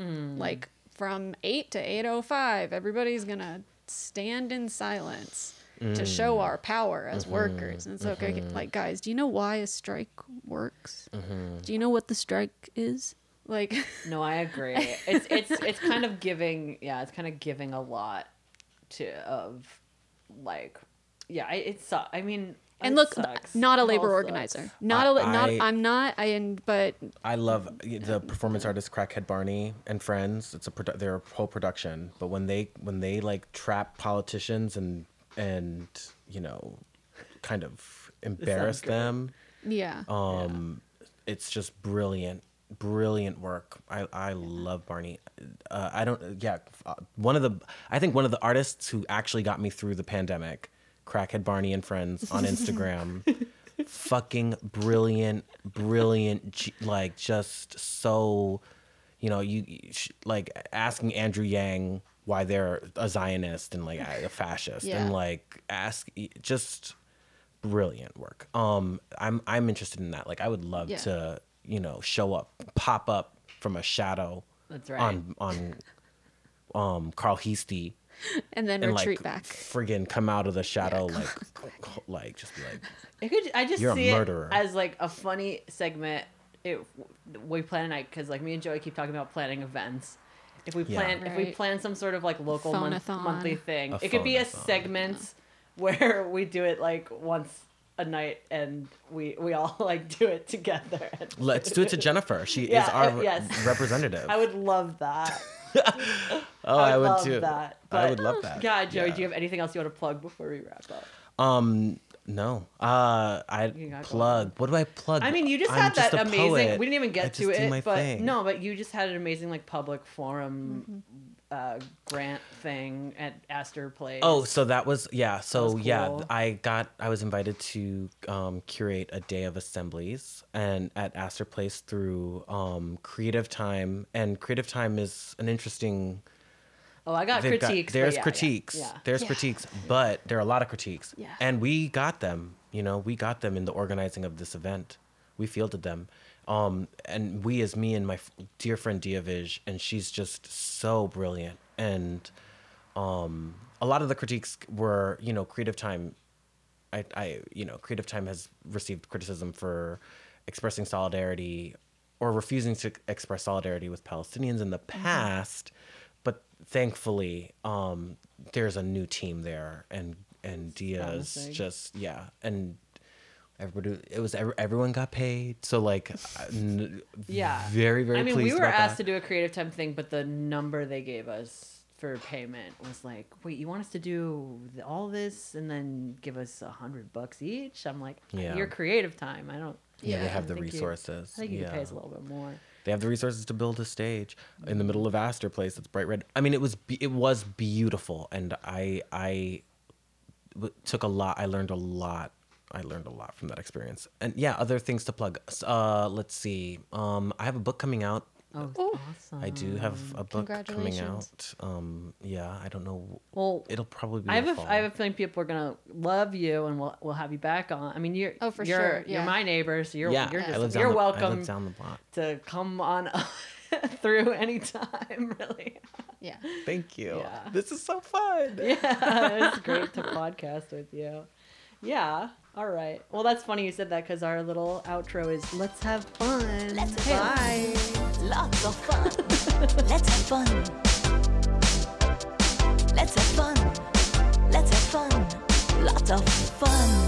Mm. Like from 8 to 8:05, everybody's going to stand in silence to Mm. show our power as Mm-hmm. workers. And it's okay like guys, do you know why a strike works? Mm-hmm. Do you know what the strike is? Like no, I agree. It's it's it's kind of giving yeah, it's kind of giving a lot to of like yeah, it, it sucks. I mean, and it look, sucks. not a It all labor sucks. organizer. Not a I- not I- I'm not I and but I love the performance artist Crackhead Barney and friends. It's a produ- they're whole production. But when they when they like trap politicians and and you know, kind of embarrass them. Yeah. Um, it's just brilliant, brilliant work. I I love Barney. Uh, I don't. Yeah, uh, one of the. I think one of the artists who actually got me through the pandemic, Crackhead Barney and Friends on Instagram. fucking brilliant, brilliant. Like just so, you know, you you sh- like asking Andrew Yang why they're a Zionist and like a fascist Yeah. and like ask just brilliant work. Um, I'm I'm interested in that. Like, I would love Yeah. to, you know, show up, pop up from a shadow. That's right. On on, um, Carl Heastie and then and retreat like back. friggin' come out of the shadow, like, like just be like, It could. I just You're a see murderer. it as like a funny segment. It we plan a night because like me and Joey keep talking about planning events. If we Yeah. plan, if we Right. plan some sort of like local month, Phonathon. monthly thing, A it could be a phonathon. segment where we do it like once a night and we we all like do it together. let's do it to Jenifer. She Yeah, is our uh, yes. representative. I would love that. oh, I I would would, love too. that. I But- would love that. God, Joey, Yeah. do you have anything else you want to plug before we wrap up? Um, no. Uh, I You gotta go plug. What do I plug? I mean, you just I'm had that amazing. poet. We didn't even get to just it, but thing. no, but you just had an amazing like public forum uh, grant thing at Astor Place. Oh, so that was yeah. So was yeah. I got I was invited to um, curate a day of assemblies and at Astor Place through um, Creative Time, and Creative Time is an interesting. Oh, I got they've critiques. but there's yeah, yeah, critiques. Yeah, There's Yeah. critiques, but there are a lot of critiques. Yeah. And we got them. You know, we got them in the organizing of this event. We fielded them. Um, and we, as me and my f- dear friend Diavij, and she's just so brilliant. And um, a lot of the critiques were, you know, Creative Time. I, I, you know, Creative Time has received criticism for expressing solidarity or refusing to express solidarity with Palestinians in the past, but thankfully, um, there's a new team there, and and Diaz just yeah, and everybody, it was everyone got paid, so like, Yeah. very very. I mean, we were asked that. to do a creative time thing, but the number they gave us for payment was like, "Wait, you want us to do all this and then give us a hundred bucks each?" I'm like, Yeah. "Your creative time. I don't." Yeah, they have the think you- resources. I think you yeah. could pay us a little bit more. They have the resources to build a stage in the middle of Astor Place that's bright red. I mean, it was it was beautiful, and I I took a lot. I learned a lot. I learned a lot from that experience. And yeah, other things to plug. Uh, let's see. Um, I have a book coming out. Oh, Ooh. awesome! I do have a book coming out. Um, yeah, I don't know. Well, It'll probably be. I have the a, fall. I have a feeling people are gonna love you, and we'll we'll have you back on. I mean, you're Oh, for you're, sure, You're my neighbor, so you're yeah, you're I just live down you're the- welcome down the block. to come on through anytime. Really, Yeah. Thank you. Yeah. This is so fun. yeah, it's great to podcast with you. Yeah. All right. Well, that's funny you said that because our little outro is "Let's have fun." Let's have Bye. Lots of fun. Let's have fun. Let's have fun. Let's have fun. Lots of fun.